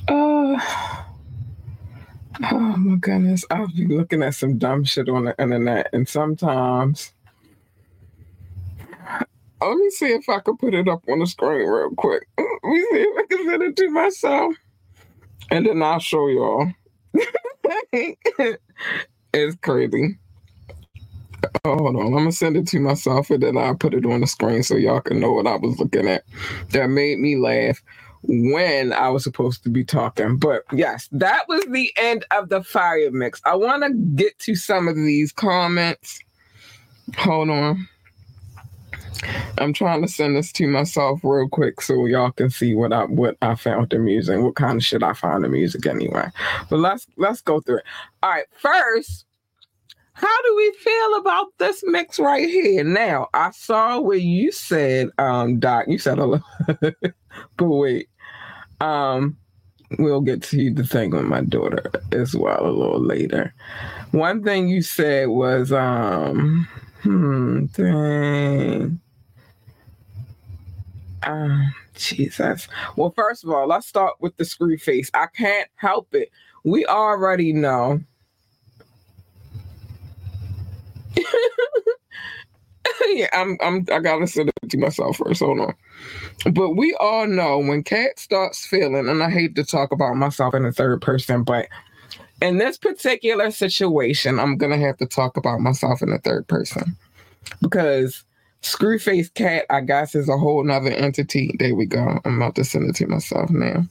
Uh, oh my goodness. I'll be looking at some dumb shit on the internet, and sometimes. Let me see if I can put it up on the screen real quick. Mm, let me see if I can send it to myself. And then I'll show y'all. it's crazy. Oh, hold on. I'm gonna send it to myself and then I'll put it on the screen so y'all can know what I was looking at. That made me laugh when I was supposed to be talking. But yes, that was the end of the fire mix. I want to get to some of these comments. Hold on. I'm trying to send this to myself real quick so y'all can see what I what I found the music, what kind of shit I found the music anyway. But let's let's go through it. All right, first, how do we feel about this mix right here? Now, I saw where you said, um, Doc, you said a lot, but wait. Um, we'll get to the thing with my daughter as well a little later. One thing you said was, um, hmm, dang. Um, Jesus. Well, first of all, let's start with the screw face. I can't help it. We already know. yeah, I'm I'm I gotta send it to myself first. Hold on. But we all know when Kat starts feeling, and I hate to talk about myself in the third person, but in this particular situation, I'm gonna have to talk about myself in the third person. Because Screwface Cat, I guess, is a whole nother entity. There we go. I'm about to send it to myself now.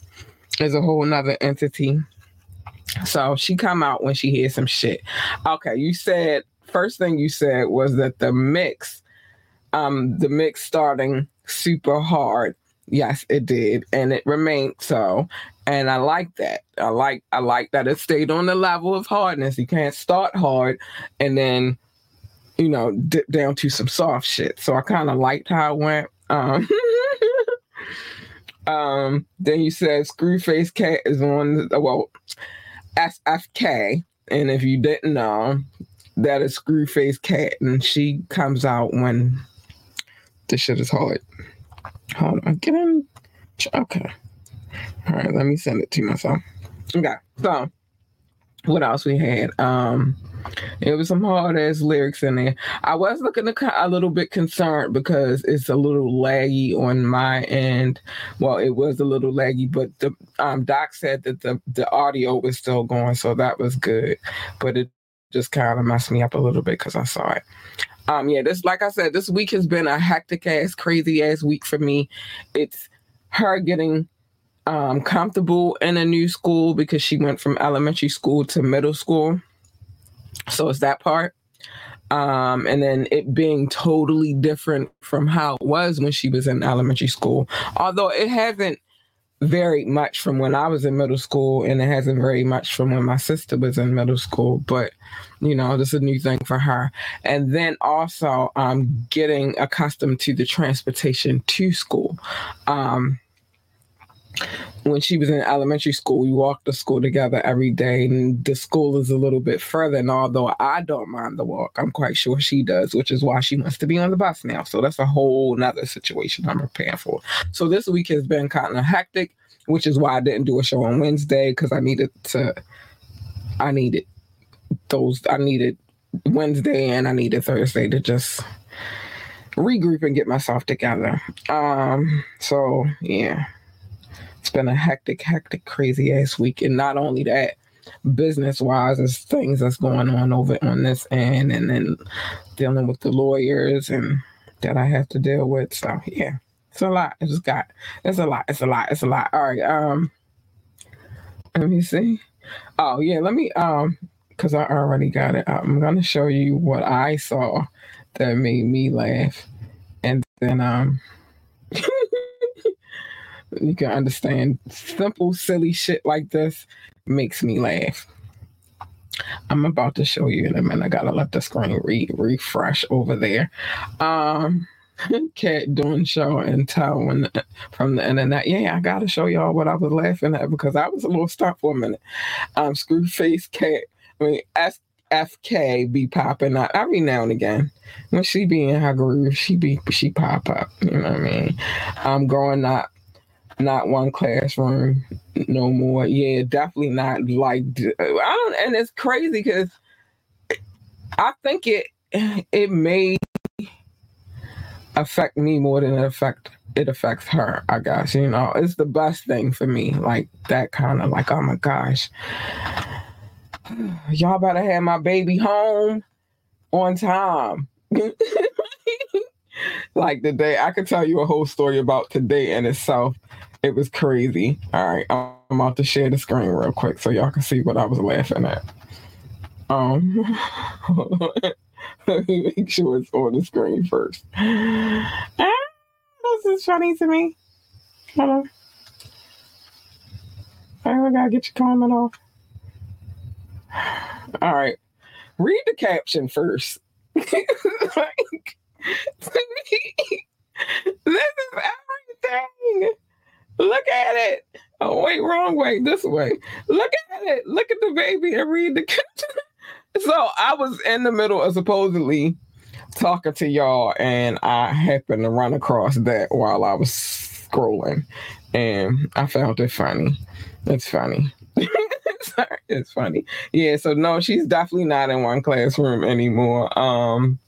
Is a whole nother entity. So she come out when she hears some shit. Okay, you said first thing you said was that the mix, um, the mix starting super hard. Yes, it did, and it remained so. And I like that. I like I like that it stayed on the level of hardness. You can't start hard and then, you know, dip down to some soft shit. So I kind of liked how it went. Um, um, then you said Screwface K is on the well, SFK, and if you didn't know, that is Screwface Cat, and she comes out when this shit is hard. Hold on, get in. Okay. All right, let me send it to myself. Okay, so what else we had? Um, it was some hard ass lyrics in there. I was looking to, a little bit concerned because it's a little laggy on my end. Well, it was a little laggy, but the um, doc said that the the audio was still going, so that was good. But it just kind of messed me up a little bit because I saw it. Um, yeah, this like I said, this week has been a hectic ass, crazy ass week for me. It's her getting um, comfortable in a new school because she went from elementary school to middle school. So it's that part. Um, and then it being totally different from how it was when she was in elementary school. Although it hasn't varied much from when I was in middle school, and it hasn't very much from when my sister was in middle school. But you know, this is a new thing for her. And then also, um, getting accustomed to the transportation to school. Um, when she was in elementary school, we walked to school together every day, and the school is a little bit further. And although I don't mind the walk, I'm quite sure she does, which is why she wants to be on the bus now. So that's a whole nother situation I'm preparing for. So this week has been kind of hectic, which is why I didn't do a show on Wednesday because I needed to, I needed those, I needed Wednesday and I needed Thursday to just regroup and get myself together. Um, so yeah it's been a hectic, hectic, crazy ass week. And not only that, business wise, there's things that's going on over on this end, and then dealing with the lawyers and that I have to deal with. So yeah, it's a lot. It's got it's a lot. It's a lot. It's a lot. All right. Um, let me see. Oh yeah, let me um, because I already got it. I'm gonna show you what I saw that made me laugh, and then um. you can understand simple, silly shit like this makes me laugh. I'm about to show you in a minute. I gotta let the screen re- refresh over there. Um, Cat doing show and tell when from the internet. Yeah, I gotta show y'all what I was laughing at because I was a little stuck for a minute. Um, Screwface Cat. I mean, SFK be popping out every now and again. When she be in her groove, she be she pop up. You know what I mean? I'm growing up not one classroom no more. Yeah, definitely not like uh, I don't. And it's crazy because I think it it may affect me more than it affect it affects her. I guess you know it's the best thing for me. Like that kind of like oh my gosh, y'all better have my baby home on time. like the day I could tell you a whole story about today in itself it was crazy. All right, I'm about to share the screen real quick so y'all can see what I was laughing at. Um, let me make sure it's on the screen first. Ah, this is funny to me. Hold on. I gotta get your comment off. All right, read the caption first. like, to me, this is everything. Look at it. Oh, wait, wrong way. This way. Look at it. Look at the baby and read the So I was in the middle of supposedly talking to y'all, and I happened to run across that while I was scrolling, and I found it funny. It's funny. Sorry, it's funny. Yeah, so no, she's definitely not in one classroom anymore. Um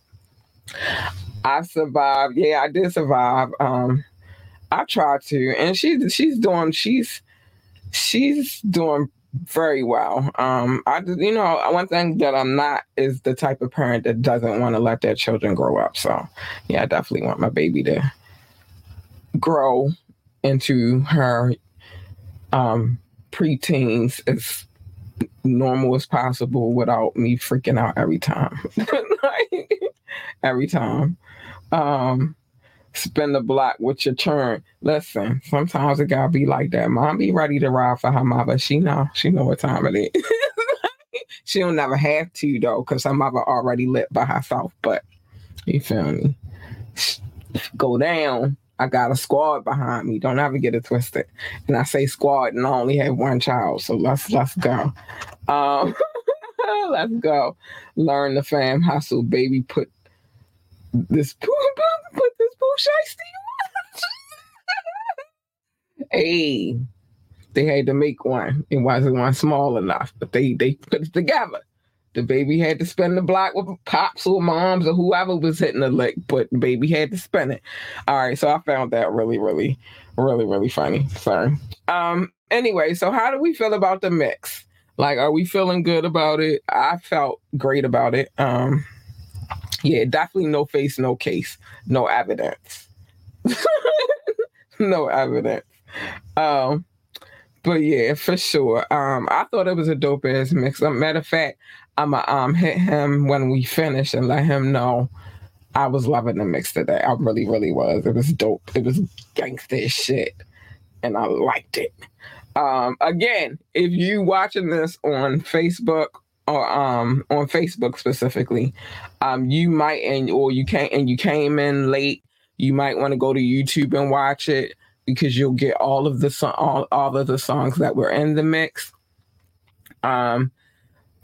I survived. Yeah, I did survive. Um I tried to, and she's she's doing she's she's doing very well. Um, I you know one thing that I'm not is the type of parent that doesn't want to let their children grow up. So yeah, I definitely want my baby to grow into her um preteens as normal as possible without me freaking out every time. like, every time. Um spin the block with your turn. Listen, sometimes it gotta be like that. Mom be ready to ride for her mother. She know, she know what time it is. she don't never have to though, because her mother already lit by herself. But you feel me? Go down. I got a squad behind me. Don't ever get it twisted. And I say squad, and I only have one child. So let's let's go. Um, let's go. Learn the fam hustle, baby. Put this put this Pooh Shiesty Hey, they had to make one. It wasn't one small enough, but they they put it together. The baby had to spin the block with pops or moms or whoever was hitting the lick, but the baby had to spin it. All right, so I found that really, really, really, really funny. Sorry. Um. Anyway, so how do we feel about the mix? Like, are we feeling good about it? I felt great about it. Um yeah, definitely no face, no case, no evidence. no evidence. Um, but yeah, for sure. Um, I thought it was a dope ass mix. Um, matter of fact, I'ma um hit him when we finish and let him know I was loving the mix today. I really, really was. It was dope. It was gangster shit. And I liked it. Um, again, if you watching this on Facebook or um on Facebook specifically, um you might and or you can't and you came in late, you might want to go to YouTube and watch it because you'll get all of the song all, all of the songs that were in the mix. Um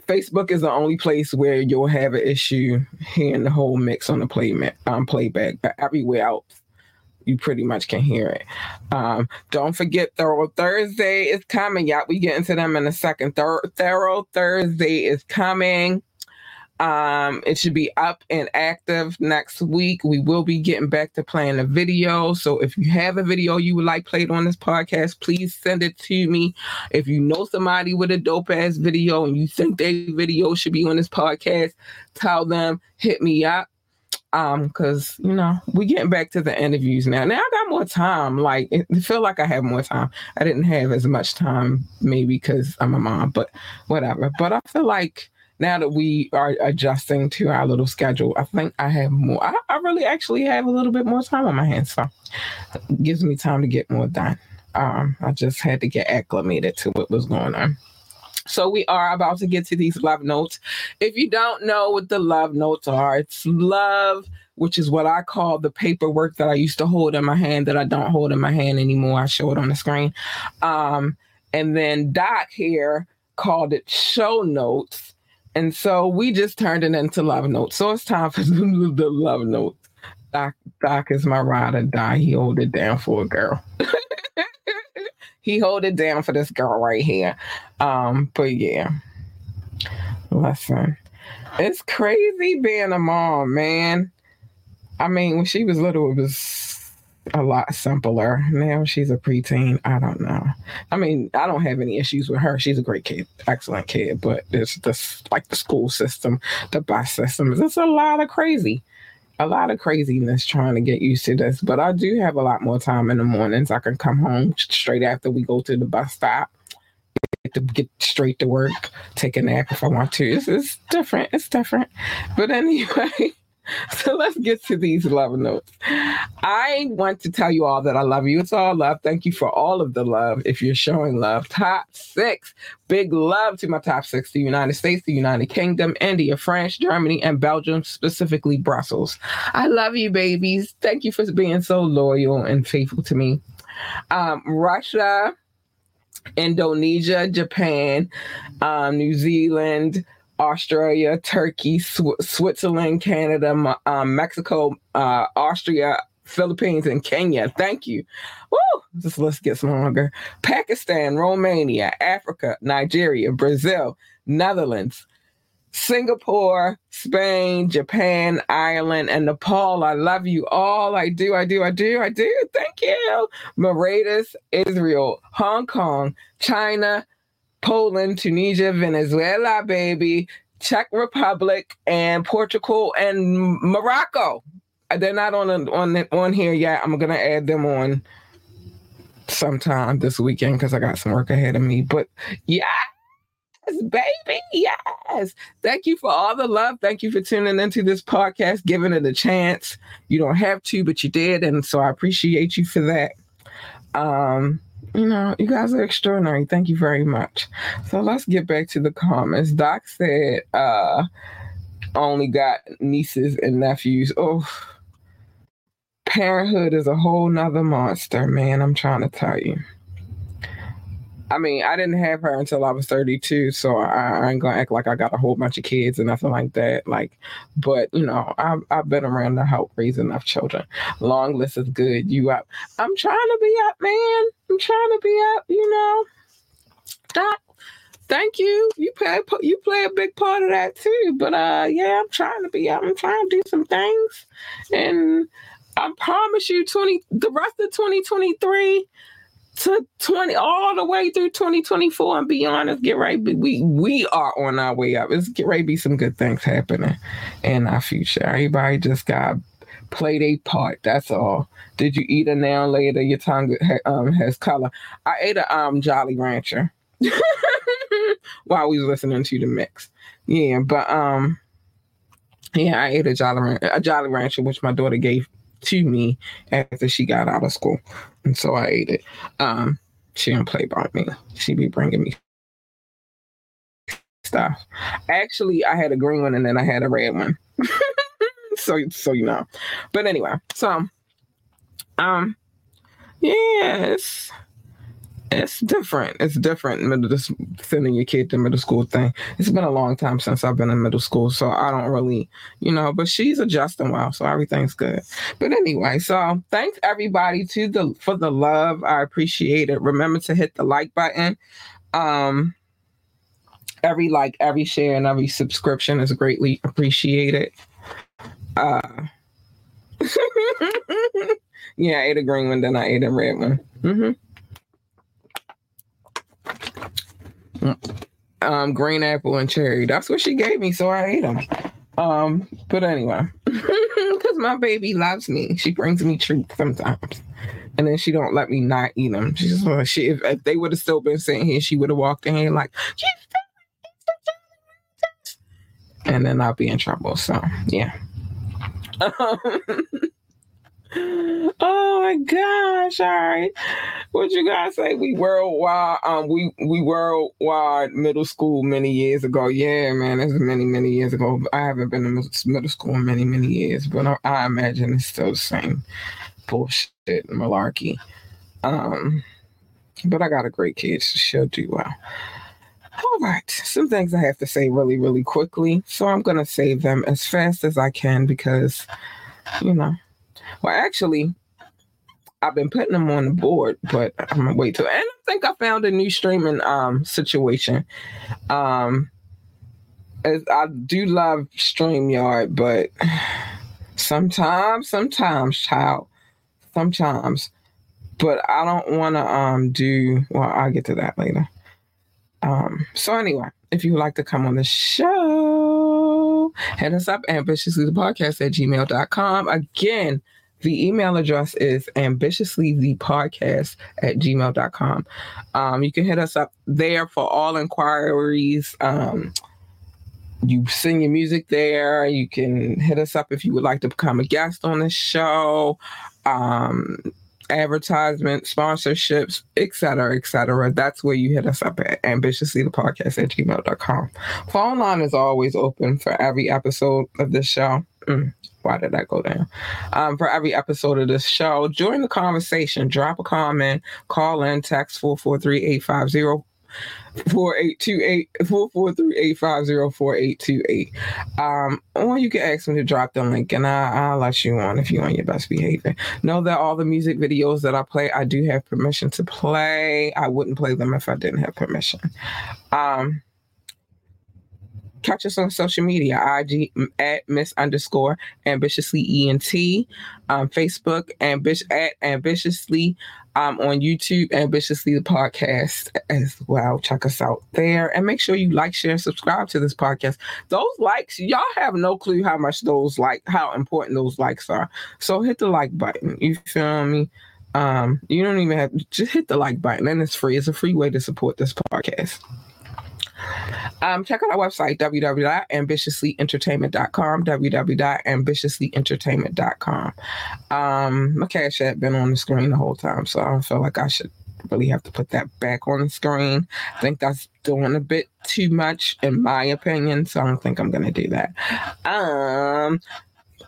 Facebook is the only place where you'll have an issue hearing the whole mix on the play um, playback, but everywhere else you pretty much can hear it. Um, don't forget Thorough Thursday is coming. Yeah, we get into them in a second. Thorough, Thorough Thursday is coming. Um, it should be up and active next week. We will be getting back to playing a video. So if you have a video you would like played on this podcast, please send it to me. If you know somebody with a dope ass video and you think their video should be on this podcast, tell them, hit me up um because you know we getting back to the interviews now. Now i got more time. Like it, feel like i have more time. I didn't have as much time maybe because i'm a mom but whatever. But i feel like now that we are adjusting to our little schedule i think i have more i, I really actually have a little bit more time on my hands so it gives me time to get more done. Um i just had to get acclimated to what was going on so we are about to get to these love notes. If you don't know what the love notes are, it's love, which is what I call the paperwork that I used to hold in my hand that I don't hold in my hand anymore. I show it on the screen. Um, and then Doc here called it show notes. And so we just turned it into love notes. So it's time for the love notes. Doc, Doc is my ride or die. He hold it down for a girl. he hold it down for this girl right here. Um, but yeah, listen, it's crazy being a mom, man. I mean, when she was little, it was a lot simpler. Now she's a preteen. I don't know. I mean, I don't have any issues with her. She's a great kid, excellent kid. But it's just like the school system, the bus system. It's a lot of crazy a lot of craziness trying to get used to this, but I do have a lot more time in the mornings. I can come home straight after we go to the bus stop, get to get straight to work, take a nap if I want to. It's, it's different. It's different. But anyway, so let's get to these love notes. I want to tell you all that I love you. It's all love. Thank you for all of the love if you're showing love. Top six. Big love to my top six the United States, the United Kingdom, India, France, Germany, and Belgium, specifically Brussels. I love you, babies. Thank you for being so loyal and faithful to me. Um, Russia, Indonesia, Japan, um, New Zealand, Australia, Turkey, Sw- Switzerland, Canada, um, Mexico, uh, Austria, Philippines, and Kenya. Thank you. Woo! This list gets longer. Pakistan, Romania, Africa, Nigeria, Brazil, Netherlands, Singapore, Spain, Japan, Ireland, and Nepal. I love you all. I do, I do, I do, I do. Thank you. Mauritius, Israel, Hong Kong, China, Poland, Tunisia, Venezuela, baby, Czech Republic, and Portugal and Morocco. They're not on a, on on here yet. I'm gonna add them on sometime this weekend because I got some work ahead of me. But yeah, Yes, baby. Yes. Thank you for all the love. Thank you for tuning into this podcast, giving it a chance. You don't have to, but you did. And so I appreciate you for that. Um, you know, you guys are extraordinary. Thank you very much. So let's get back to the comments. Doc said, uh, only got nieces and nephews. Oh, parenthood is a whole nother monster, man. I'm trying to tell you. I mean, I didn't have her until I was 32, so I, I, ain't gonna act like I got a whole bunch of kids and nothing like that. Like, but you know, I've, I've been around to help raise enough children. Long list is good. You up? I'm trying to be up, man. I'm trying to be up. You know, Doc. Thank you. You play you play a big part of that too. But uh, yeah, I'm trying to be up. I'm trying to do some things, and I promise you, 20 the rest of 2023 to 20 all the way through 2024 and beyond let's get right we we are on our way up. Let's get ready be some good things happening in our future. Everybody just got played a part that's all. Did you eat a now later your tongue um, has color. I ate a um jolly rancher. While we was listening to the mix. Yeah but um yeah i ate a jolly a jolly rancher which my daughter gave to me after she got out of school. And so I ate it. Um, she didn't play by me. She be bringing me stuff. Actually, I had a green one and then I had a red one. so so you know. But anyway, so um yes it's different. It's different. Middle sending your kid to middle school thing. It's been a long time since I've been in middle school, so I don't really, you know. But she's adjusting well, so everything's good. But anyway, so thanks everybody to the for the love. I appreciate it. Remember to hit the like button. Um, every like, every share, and every subscription is greatly appreciated. Uh, yeah, I ate a green one, then I ate a red one. Mm-hmm. Um, green apple and cherry. That's what she gave me, so I ate them. Um, but anyway, because my baby loves me, she brings me treats sometimes, and then she don't let me not eat them. She's like, she if, if they would have still been sitting here, she would have walked in here like, and then I'll be in trouble. So yeah. oh my gosh! All right, what you guys say? We worldwide. Um, we we worldwide middle school many years ago. Yeah, man, that's many many years ago. I haven't been in middle school in many many years, but I, I imagine it's still the same bullshit malarkey. Um, but I got a great kid. So she'll do well. All right, some things I have to say really really quickly, so I'm gonna save them as fast as I can because, you know. Well, actually, I've been putting them on the board, but I'm gonna wait till. And I think I found a new streaming um situation. Um, I do love Streamyard, but sometimes, sometimes, child, sometimes. But I don't want to um do. Well, I'll get to that later. Um. So anyway, if you would like to come on the show, hit us up ambitiously the podcast at gmail.com. Again, the email address is ambitiously the podcast at gmail.com. Um, you can hit us up there for all inquiries. Um, you sing your music there. You can hit us up if you would like to become a guest on the show. Um, advertisement, sponsorships, etc., etc. That's where you hit us up at ambitiously the podcast at gmail.com. Phone line is always open for every episode of this show. Mm, why did that go down? Um, for every episode of this show, join the conversation. Drop a comment, call in, text 443 850 4828 443 Um, or you can ask me to drop the link and I, I'll let you on if you're on your best behavior. Know that all the music videos that I play, I do have permission to play. I wouldn't play them if I didn't have permission. Um, catch us on social media ig at miss underscore ambitiously ent um, facebook ambish at ambitiously um, on youtube ambitiously the podcast as well. Check us out there. And make sure you like share and subscribe to this podcast. Those likes y'all have no clue how much those like how important those likes are. So hit the like button. You feel me? Um, you don't even have just hit the like button and it's free. It's a free way to support this podcast um, check out our website, www.ambitiouslyentertainment.com, www.ambitiouslyentertainment.com. Um, my cash app been on the screen the whole time, so I don't feel like I should really have to put that back on the screen. I think that's doing a bit too much, in my opinion, so I don't think I'm going to do that. Um,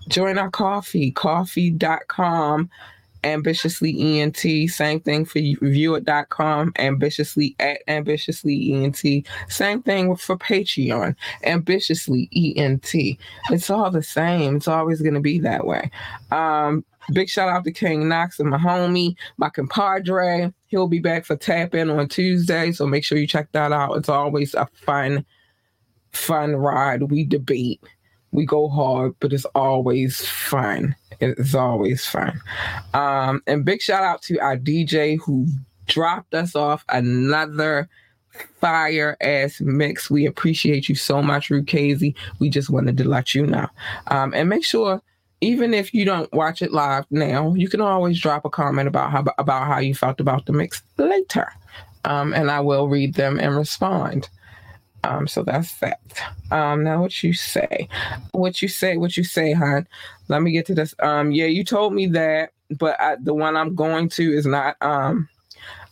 join our Ko-fi, ko-fi.com ambitiously ent same thing for viewit.com ambitiously at ambitiously ent same thing for patreon ambitiously ent it's all the same. It's always going to be that way. Um big shout out to king knox and my homie my compadre. He'll be back for tap in on tuesday so make sure you check that out. It's always a fun fun ride. We debate. We go hard, but it's always fun. It's always fun. Um, and big shout out to our DJ who dropped us off another fire ass mix. We appreciate you so much, Rukazi. We just wanted to let you know. Um, and make sure, even if you don't watch it live now, you can always drop a comment about how about how you felt about the mix later. Um, and I will read them and respond. Um, so that's that. Um, now what you say? What you say? What you say, hon? Let me get to this. Um, yeah, you told me that, but I, the one I'm going to is not um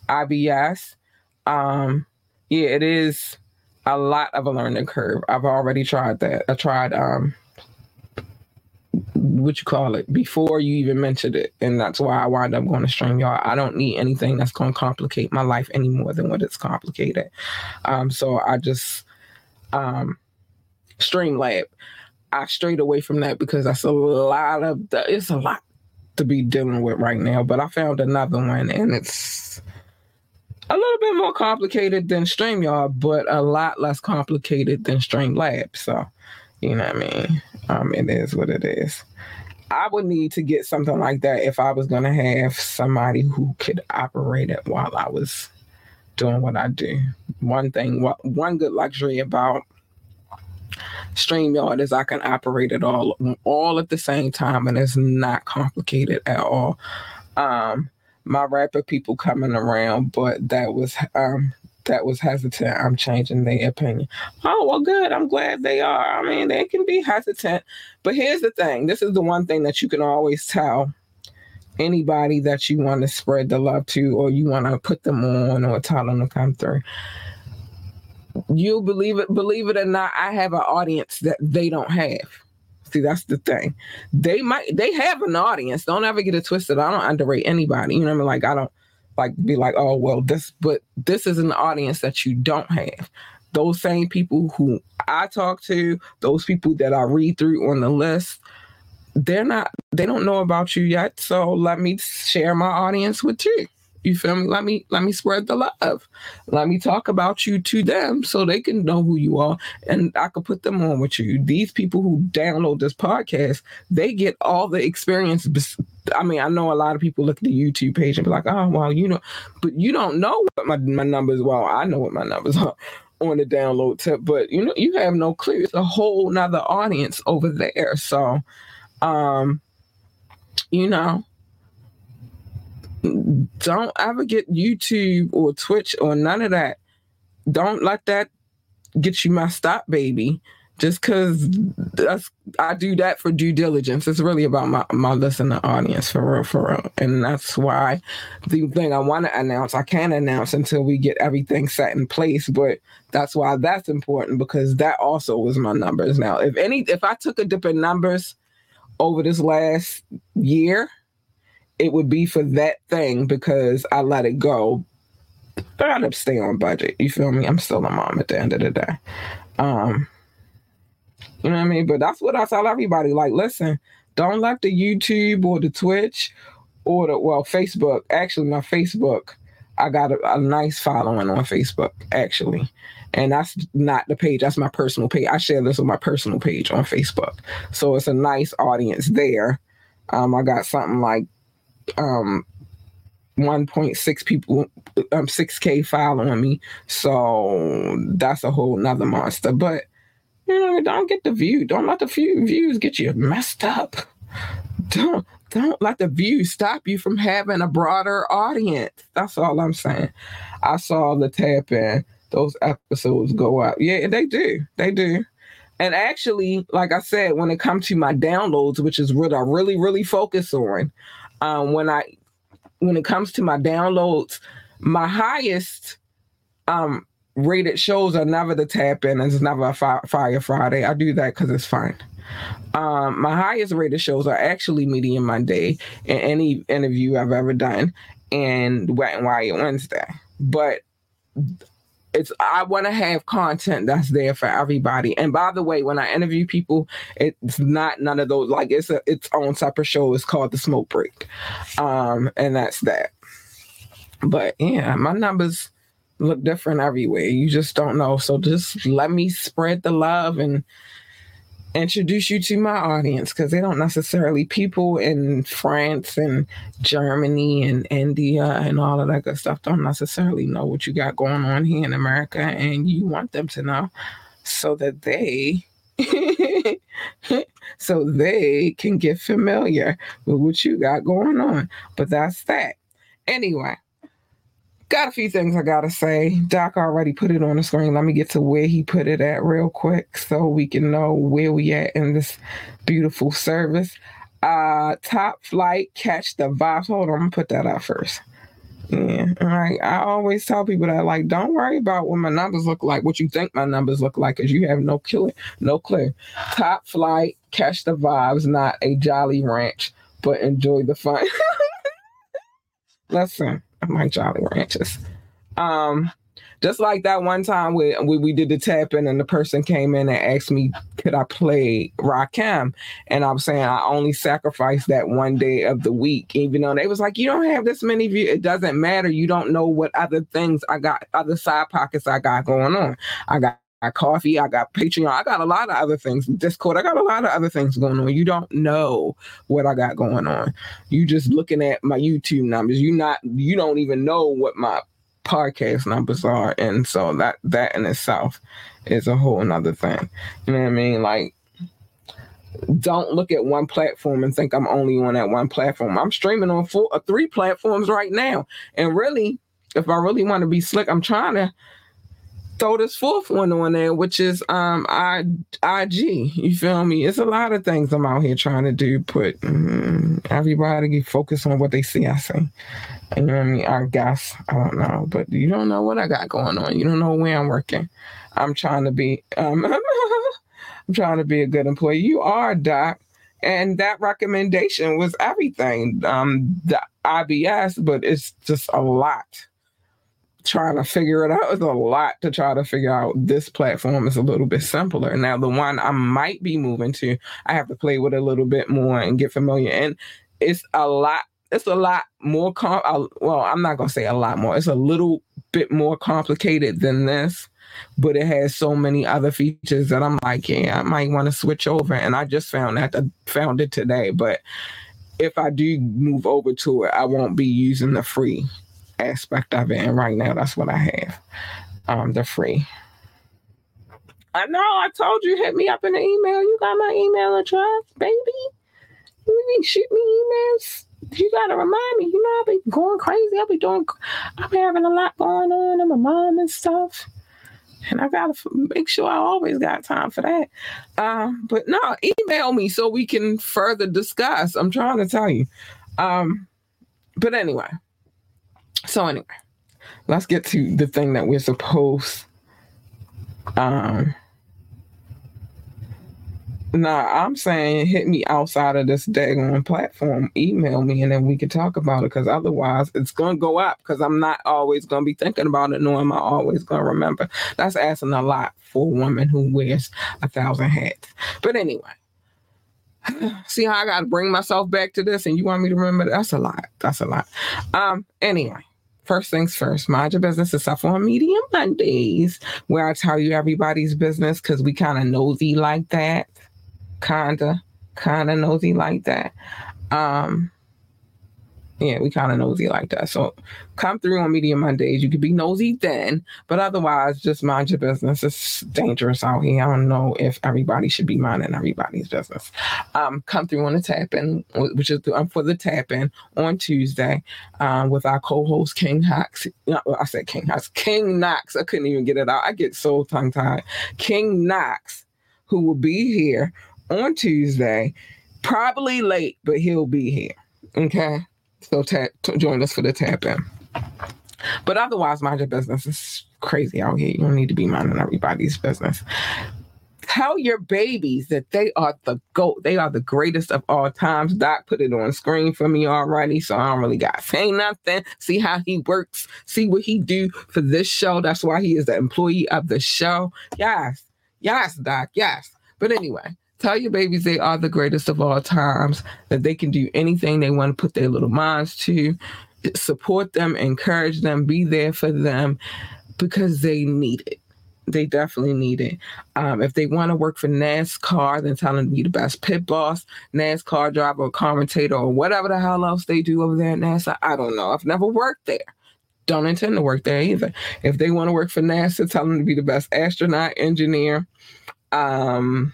OBS. Um, yeah, it is a lot of a learning curve. I've already tried that. I tried um what you call it before you even mentioned it, and that's why I wind up going to StreamYard I don't need anything that's going to complicate my life any more than what it's complicated. Um, so I just um, Streamlab. I strayed away from that because that's a lot of the, it's a lot to be dealing with right now. But I found another one, and it's a little bit more complicated than StreamYard, but a lot less complicated than Streamlab. So, you know what I mean? Um, it is what it is. I would need to get something like that if I was going to have somebody who could operate it while I was doing what I do. One thing, one good luxury about StreamYard is I can operate it all all at the same time and it's not complicated at all. Um, my rapper people coming around, but that was um that was hesitant. I'm changing their opinion. Oh, well, good. I'm glad they are. I mean, they can be hesitant. But here's the thing this is the one thing that you can always tell anybody that you want to spread the love to or you want to put them on or tell them to come through. You believe it, believe it or not, I have an audience that they don't have. See, that's the thing. They might they have an audience. Don't ever get it twisted. I don't underrate anybody. You know what I mean? Like I don't like be like, oh well, this but this is an audience that you don't have. Those same people who I talk to, those people that I read through on the list, they're not they don't know about you yet. So let me share my audience with you. You feel me? Let me let me spread the love. Let me talk about you to them so they can know who you are and I can put them on with you. These people who download this podcast, they get all the experience I mean, I know a lot of people look at the YouTube page and be like, oh, well, you know, but you don't know what my, my numbers, well, I know what my numbers are on the download tip, but you know, you have no clue. It's a whole nother audience over there. So, um, you know, don't ever get YouTube or Twitch or none of that. Don't let that get you messed up, baby just because I do that for due diligence. It's really about my, my listener audience for real, for real. And that's why the thing I want to announce, I can't announce until we get everything set in place. But that's why that's important because that also was my numbers. Now, if any, if I took a dip in numbers over this last year, it would be for that thing because I let it go. But I gotta stay on budget. You feel me? I'm still a mom at the end of the day. Um, you know what I mean? But that's what I tell everybody. Like, listen, don't let the YouTube or the Twitch or the well, Facebook. Actually, my Facebook, I got a, a nice following on Facebook, actually. And that's not the page, that's my personal page. I share this on my personal page on Facebook. So it's a nice audience there. Um, I got something like um 1.6 people um 6k following me so that's a whole nother monster but you know don't get the view. Don't let the few views get you messed up. Don't don't let the views stop you from having a broader audience. That's all i'm saying. I saw the tap in. Those episodes go out. Yeah they do. They do. And actually like i said when it comes to my downloads which is what i really really focus on um, when I when it comes to my downloads, my highest um rated shows are never the tap in and it's never a fi- fire Friday. I do that because it's fun. Um, my highest rated shows are actually Medium Monday and any interview I've ever done and Wet and Wired Wednesday. But it's I want to have content that's there for everybody. And by the way, when I interview people, it's not none of those like it's a its own separate show. It's called the Smoke Break, um, and that's that. But yeah, my numbers look different everywhere. You just don't know. So just let me spread the love and introduce you to my audience because they don't necessarily people in France and Germany and India and all of that good stuff don't necessarily know what you got going on here in America and you want them to know so that they so they can get familiar with what you got going on. But that's that. Anyway, got a few things I gotta say. Doc already put it on the screen. Let me get to where he put it at real quick so we can know where we at in this beautiful service. Uh top flight, catch the vibes. Hold on, I'm gonna put that out first. Yeah, all right. I always tell people that like, don't worry about what my numbers look like, what you think my numbers look like, because you have no clue, no clue. Top flight, catch the vibes, not a jolly ranch, but enjoy the fun. Listen, Like Jolly Ranchers. Um, just like that one time we, we we did the tap in and the person came in and asked me could I play Rakim and i'm saying I only sacrifice that one day of the week even though they was like you don't have this many views it doesn't matter. You don't know what other things I got other side pockets I got going on. I got got Ko-fi, I got Patreon, I got a lot of other things. Discord, I got a lot of other things going on. You don't know what I got going on. You just looking at my YouTube numbers. You not you don't even know what my podcast numbers are. And so that that in itself is a whole nother thing. You know what I mean? Like don't look at one platform and think I'm only on that one platform. I'm streaming on four, uh, three platforms right now. And really, if I really want to be slick, I'm trying to throw this fourth one on there, which is um I IG. You feel me? It's a lot of things I'm out here trying to do. Put mm, everybody focus on what they see. I say. You know what I mean? I guess I don't know, but you don't know what I got going on. You don't know where I'm working. I'm trying to be. Um, I'm trying to be a good employee. You are, Doc. And that recommendation was everything. Um, the OBS, but it's just a lot trying to figure it out. It's a lot to try to figure out. This platform is a little bit simpler. Now, the one I might be moving to, I have to play with a little bit more and get familiar. And it's a lot. It's a lot more. Com- uh, well, I'm not gonna say a lot more. It's a little bit more complicated than this, but it has so many other features that I'm like, yeah, I might want to switch over. And I just found that I found it today. But if I do move over to it, I won't be using the free aspect of it. And right now, that's what I have. Um, the free. I know. I told you, hit me up in the email. You got my email address, baby. You shoot me emails. You gotta remind me. You know, I'll be going crazy. I'll be doing. I'll be having a lot going on. I'm a mom and stuff. And I gotta make sure I always got time for that. Um, but no, email me so we can further discuss. I'm trying to tell you. Um, but anyway, so anyway, let's get to the thing that we're supposed um Nah, I'm saying hit me outside of this daggone platform. Email me and then we can talk about it. Because otherwise, it's gonna go up. Because I'm not always gonna be thinking about it, nor am I always gonna remember. That's asking a lot for a woman who wears a thousand hats. But anyway, see how I got to bring myself back to this, and you want me to remember? That's a lot. That's a lot. Um. Anyway. First things first, mind your business is up on Medium Mondays, where I tell you everybody's business because we kind of nosy like that kinda, kinda nosy like that. Um, yeah, we kind of nosy like that. So come through on Media Mondays. You could be nosy then, but otherwise, just mind your business. It's dangerous out here. I don't know if everybody should be minding everybody's business. Um, come through on the tap in, which is um, for the tap in on Tuesday um, with our co-host King Knox. No, I said King Knox. King Knox. I couldn't even get it out. I get so tongue tied. King Knox, who will be here on Tuesday, probably late, but he'll be here. Okay. So tap, join us for the tap in. But otherwise, mind your business. It's crazy out here. You don't need to be minding everybody's business. Tell your babies that they are the GOAT. They are the greatest of all times. Doc put it on screen for me already, so I don't really got to say nothing. See how he works. See what he do for this show. That's why he is the employee of the show. Yes. Yes, Doc. Yes. But anyway, Tell your babies they are the greatest of all times, that they can do anything they want to put their little minds to. Support them, encourage them, be there for them because they need it. They definitely need it. Um, if they want to work for NASCAR, then tell them to be the best pit boss, NASCAR driver, or commentator, or whatever the hell else they do over there at NASA. I don't know. I've never worked there don't intend to work there either. If they want to work for NASA, tell them to be the best astronaut, engineer, um,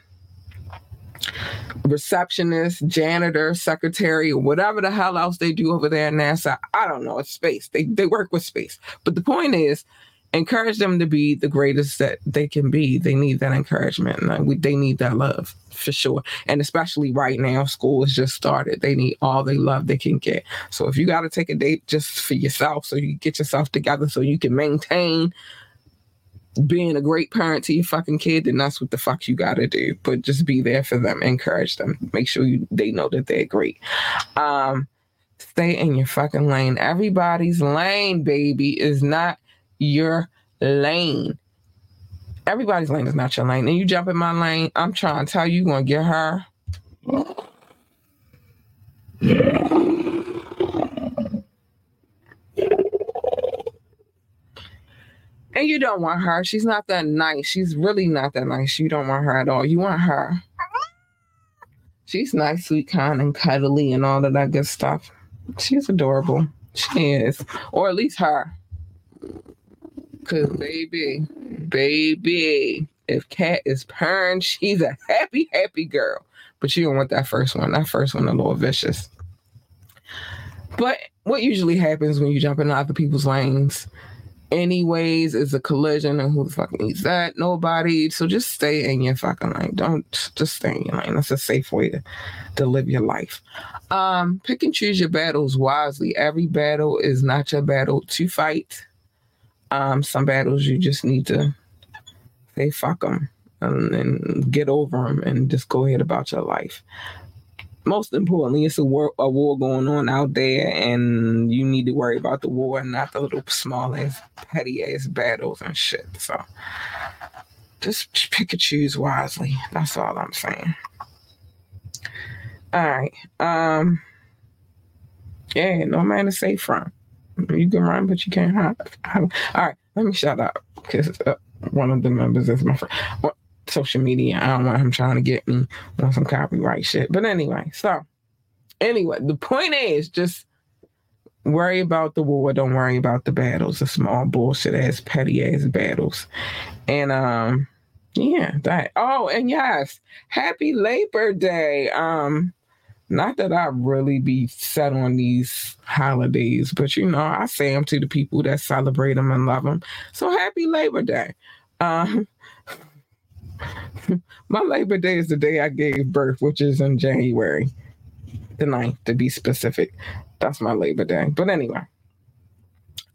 receptionist, janitor, secretary, whatever the hell else they do over there at NASA. I don't know. It's space. They they work with space. But the point is, encourage them to be the greatest that they can be. They need that encouragement. Like uh, we, they need that love for sure. And especially right now, school has just started. They need all the love they can get. So if you got to take a date just for yourself, so you get yourself together, so you can maintain being a great parent to your fucking kid, then that's what the fuck you gotta do. But just be there for them, encourage them, make sure you they know that they're great. Um, stay in your fucking lane. Everybody's lane, baby, is not your lane. Everybody's lane is not your lane. And you jump in my lane, I'm trying to tell you, you're gonna get her. And you don't want her. She's not that nice. She's really not that nice. You don't want her at all. You want her. She's nice, sweet, kind, and cuddly, and all of that good stuff. She's adorable. She is. Or at least her. Because, baby, baby, if Cat is purring, she's a happy, happy girl. But you don't want that first one. That first one a little vicious. But what usually happens when you jump in other people's lanes anyways it's a collision and who the fuck needs that? Nobody. So just stay in your fucking lane. Don't just stay in your lane. That's a safe way to, to live your life. Um pick and choose your battles wisely. Every battle is not your battle to fight. Um some battles you just need to say fuck them and, and get over them and just go ahead about your life most importantly, it's a war, a war going on out there, and you need to worry about the war and not the little small ass, petty ass battles and shit. So just pick and choose wisely. That's all I'm saying. All right. Um. Yeah, no man is safe from. You can run, but you can't hide. All right, let me shut up because uh, one of the members is my friend. Well, social media. I don't want him trying to get me on some copyright shit. But anyway, so anyway, the point is just worry about the war, don't worry about the battles, the small bullshit ass, petty ass battles. And um yeah, that oh and yes, happy Labor Day. Um not that I really be set on these holidays, but you know, I say them to the people that celebrate them and love them. So happy Labor Day. Um, my Labor Day is the day I gave birth, which is in January, the 9th to be specific. That's my Labor Day. But anyway,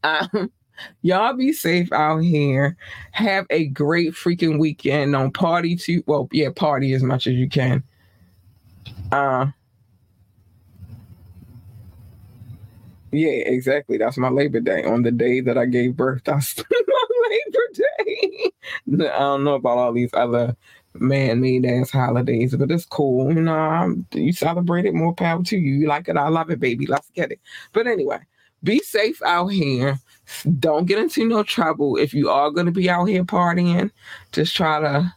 um, Y'all be safe out here. Have a great freaking weekend on party to well, yeah, party as much as you can. Uh yeah, exactly. That's my Labor Day. On the day that I gave birth, that's Labor Day. I don't know about all these other man-made ass holidays, but it's cool. You know, I'm, you celebrate it. More power to you. You like it? I love it, baby. Let's get it. But anyway, be safe out here. Don't get into no trouble. If you are to be out here partying, just try to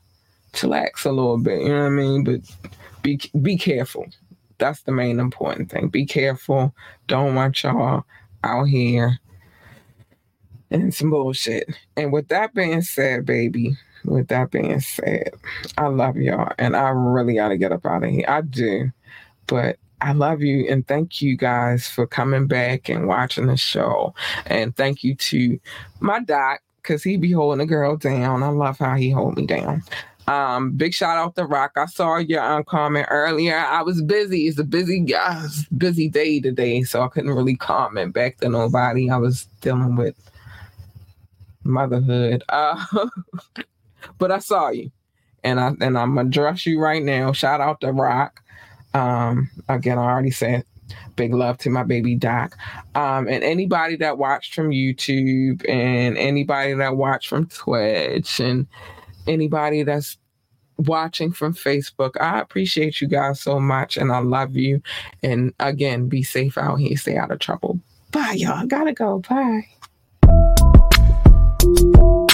chillax a little bit. You know what I mean? But be be careful. That's the main important thing. Be careful. Don't want y'all out here and some bullshit. And with that being said, baby, with that being said, I love y'all and I really got to get up out of here. I do. But I love you and thank you guys for coming back and watching the show. And thank you to my doc, because he be holding the girl down. I love how he hold me down. Um, big shout out to Rock. I saw your um, comment earlier. I was busy. It's a busy, uh, busy day today, so I couldn't really comment back to nobody. I was dealing with motherhood. Uh, but I saw you, and I and I'm address you right now. Shout out to Rock. Um, again, I already said big love to my baby Doc. Um, and anybody that watched from YouTube and anybody that watched from Twitch and anybody that's watching from Facebook. I appreciate you guys so much and I love you. And again, be safe out here, stay out of trouble. Bye, y'all. Gotta go. Bye. Thank you.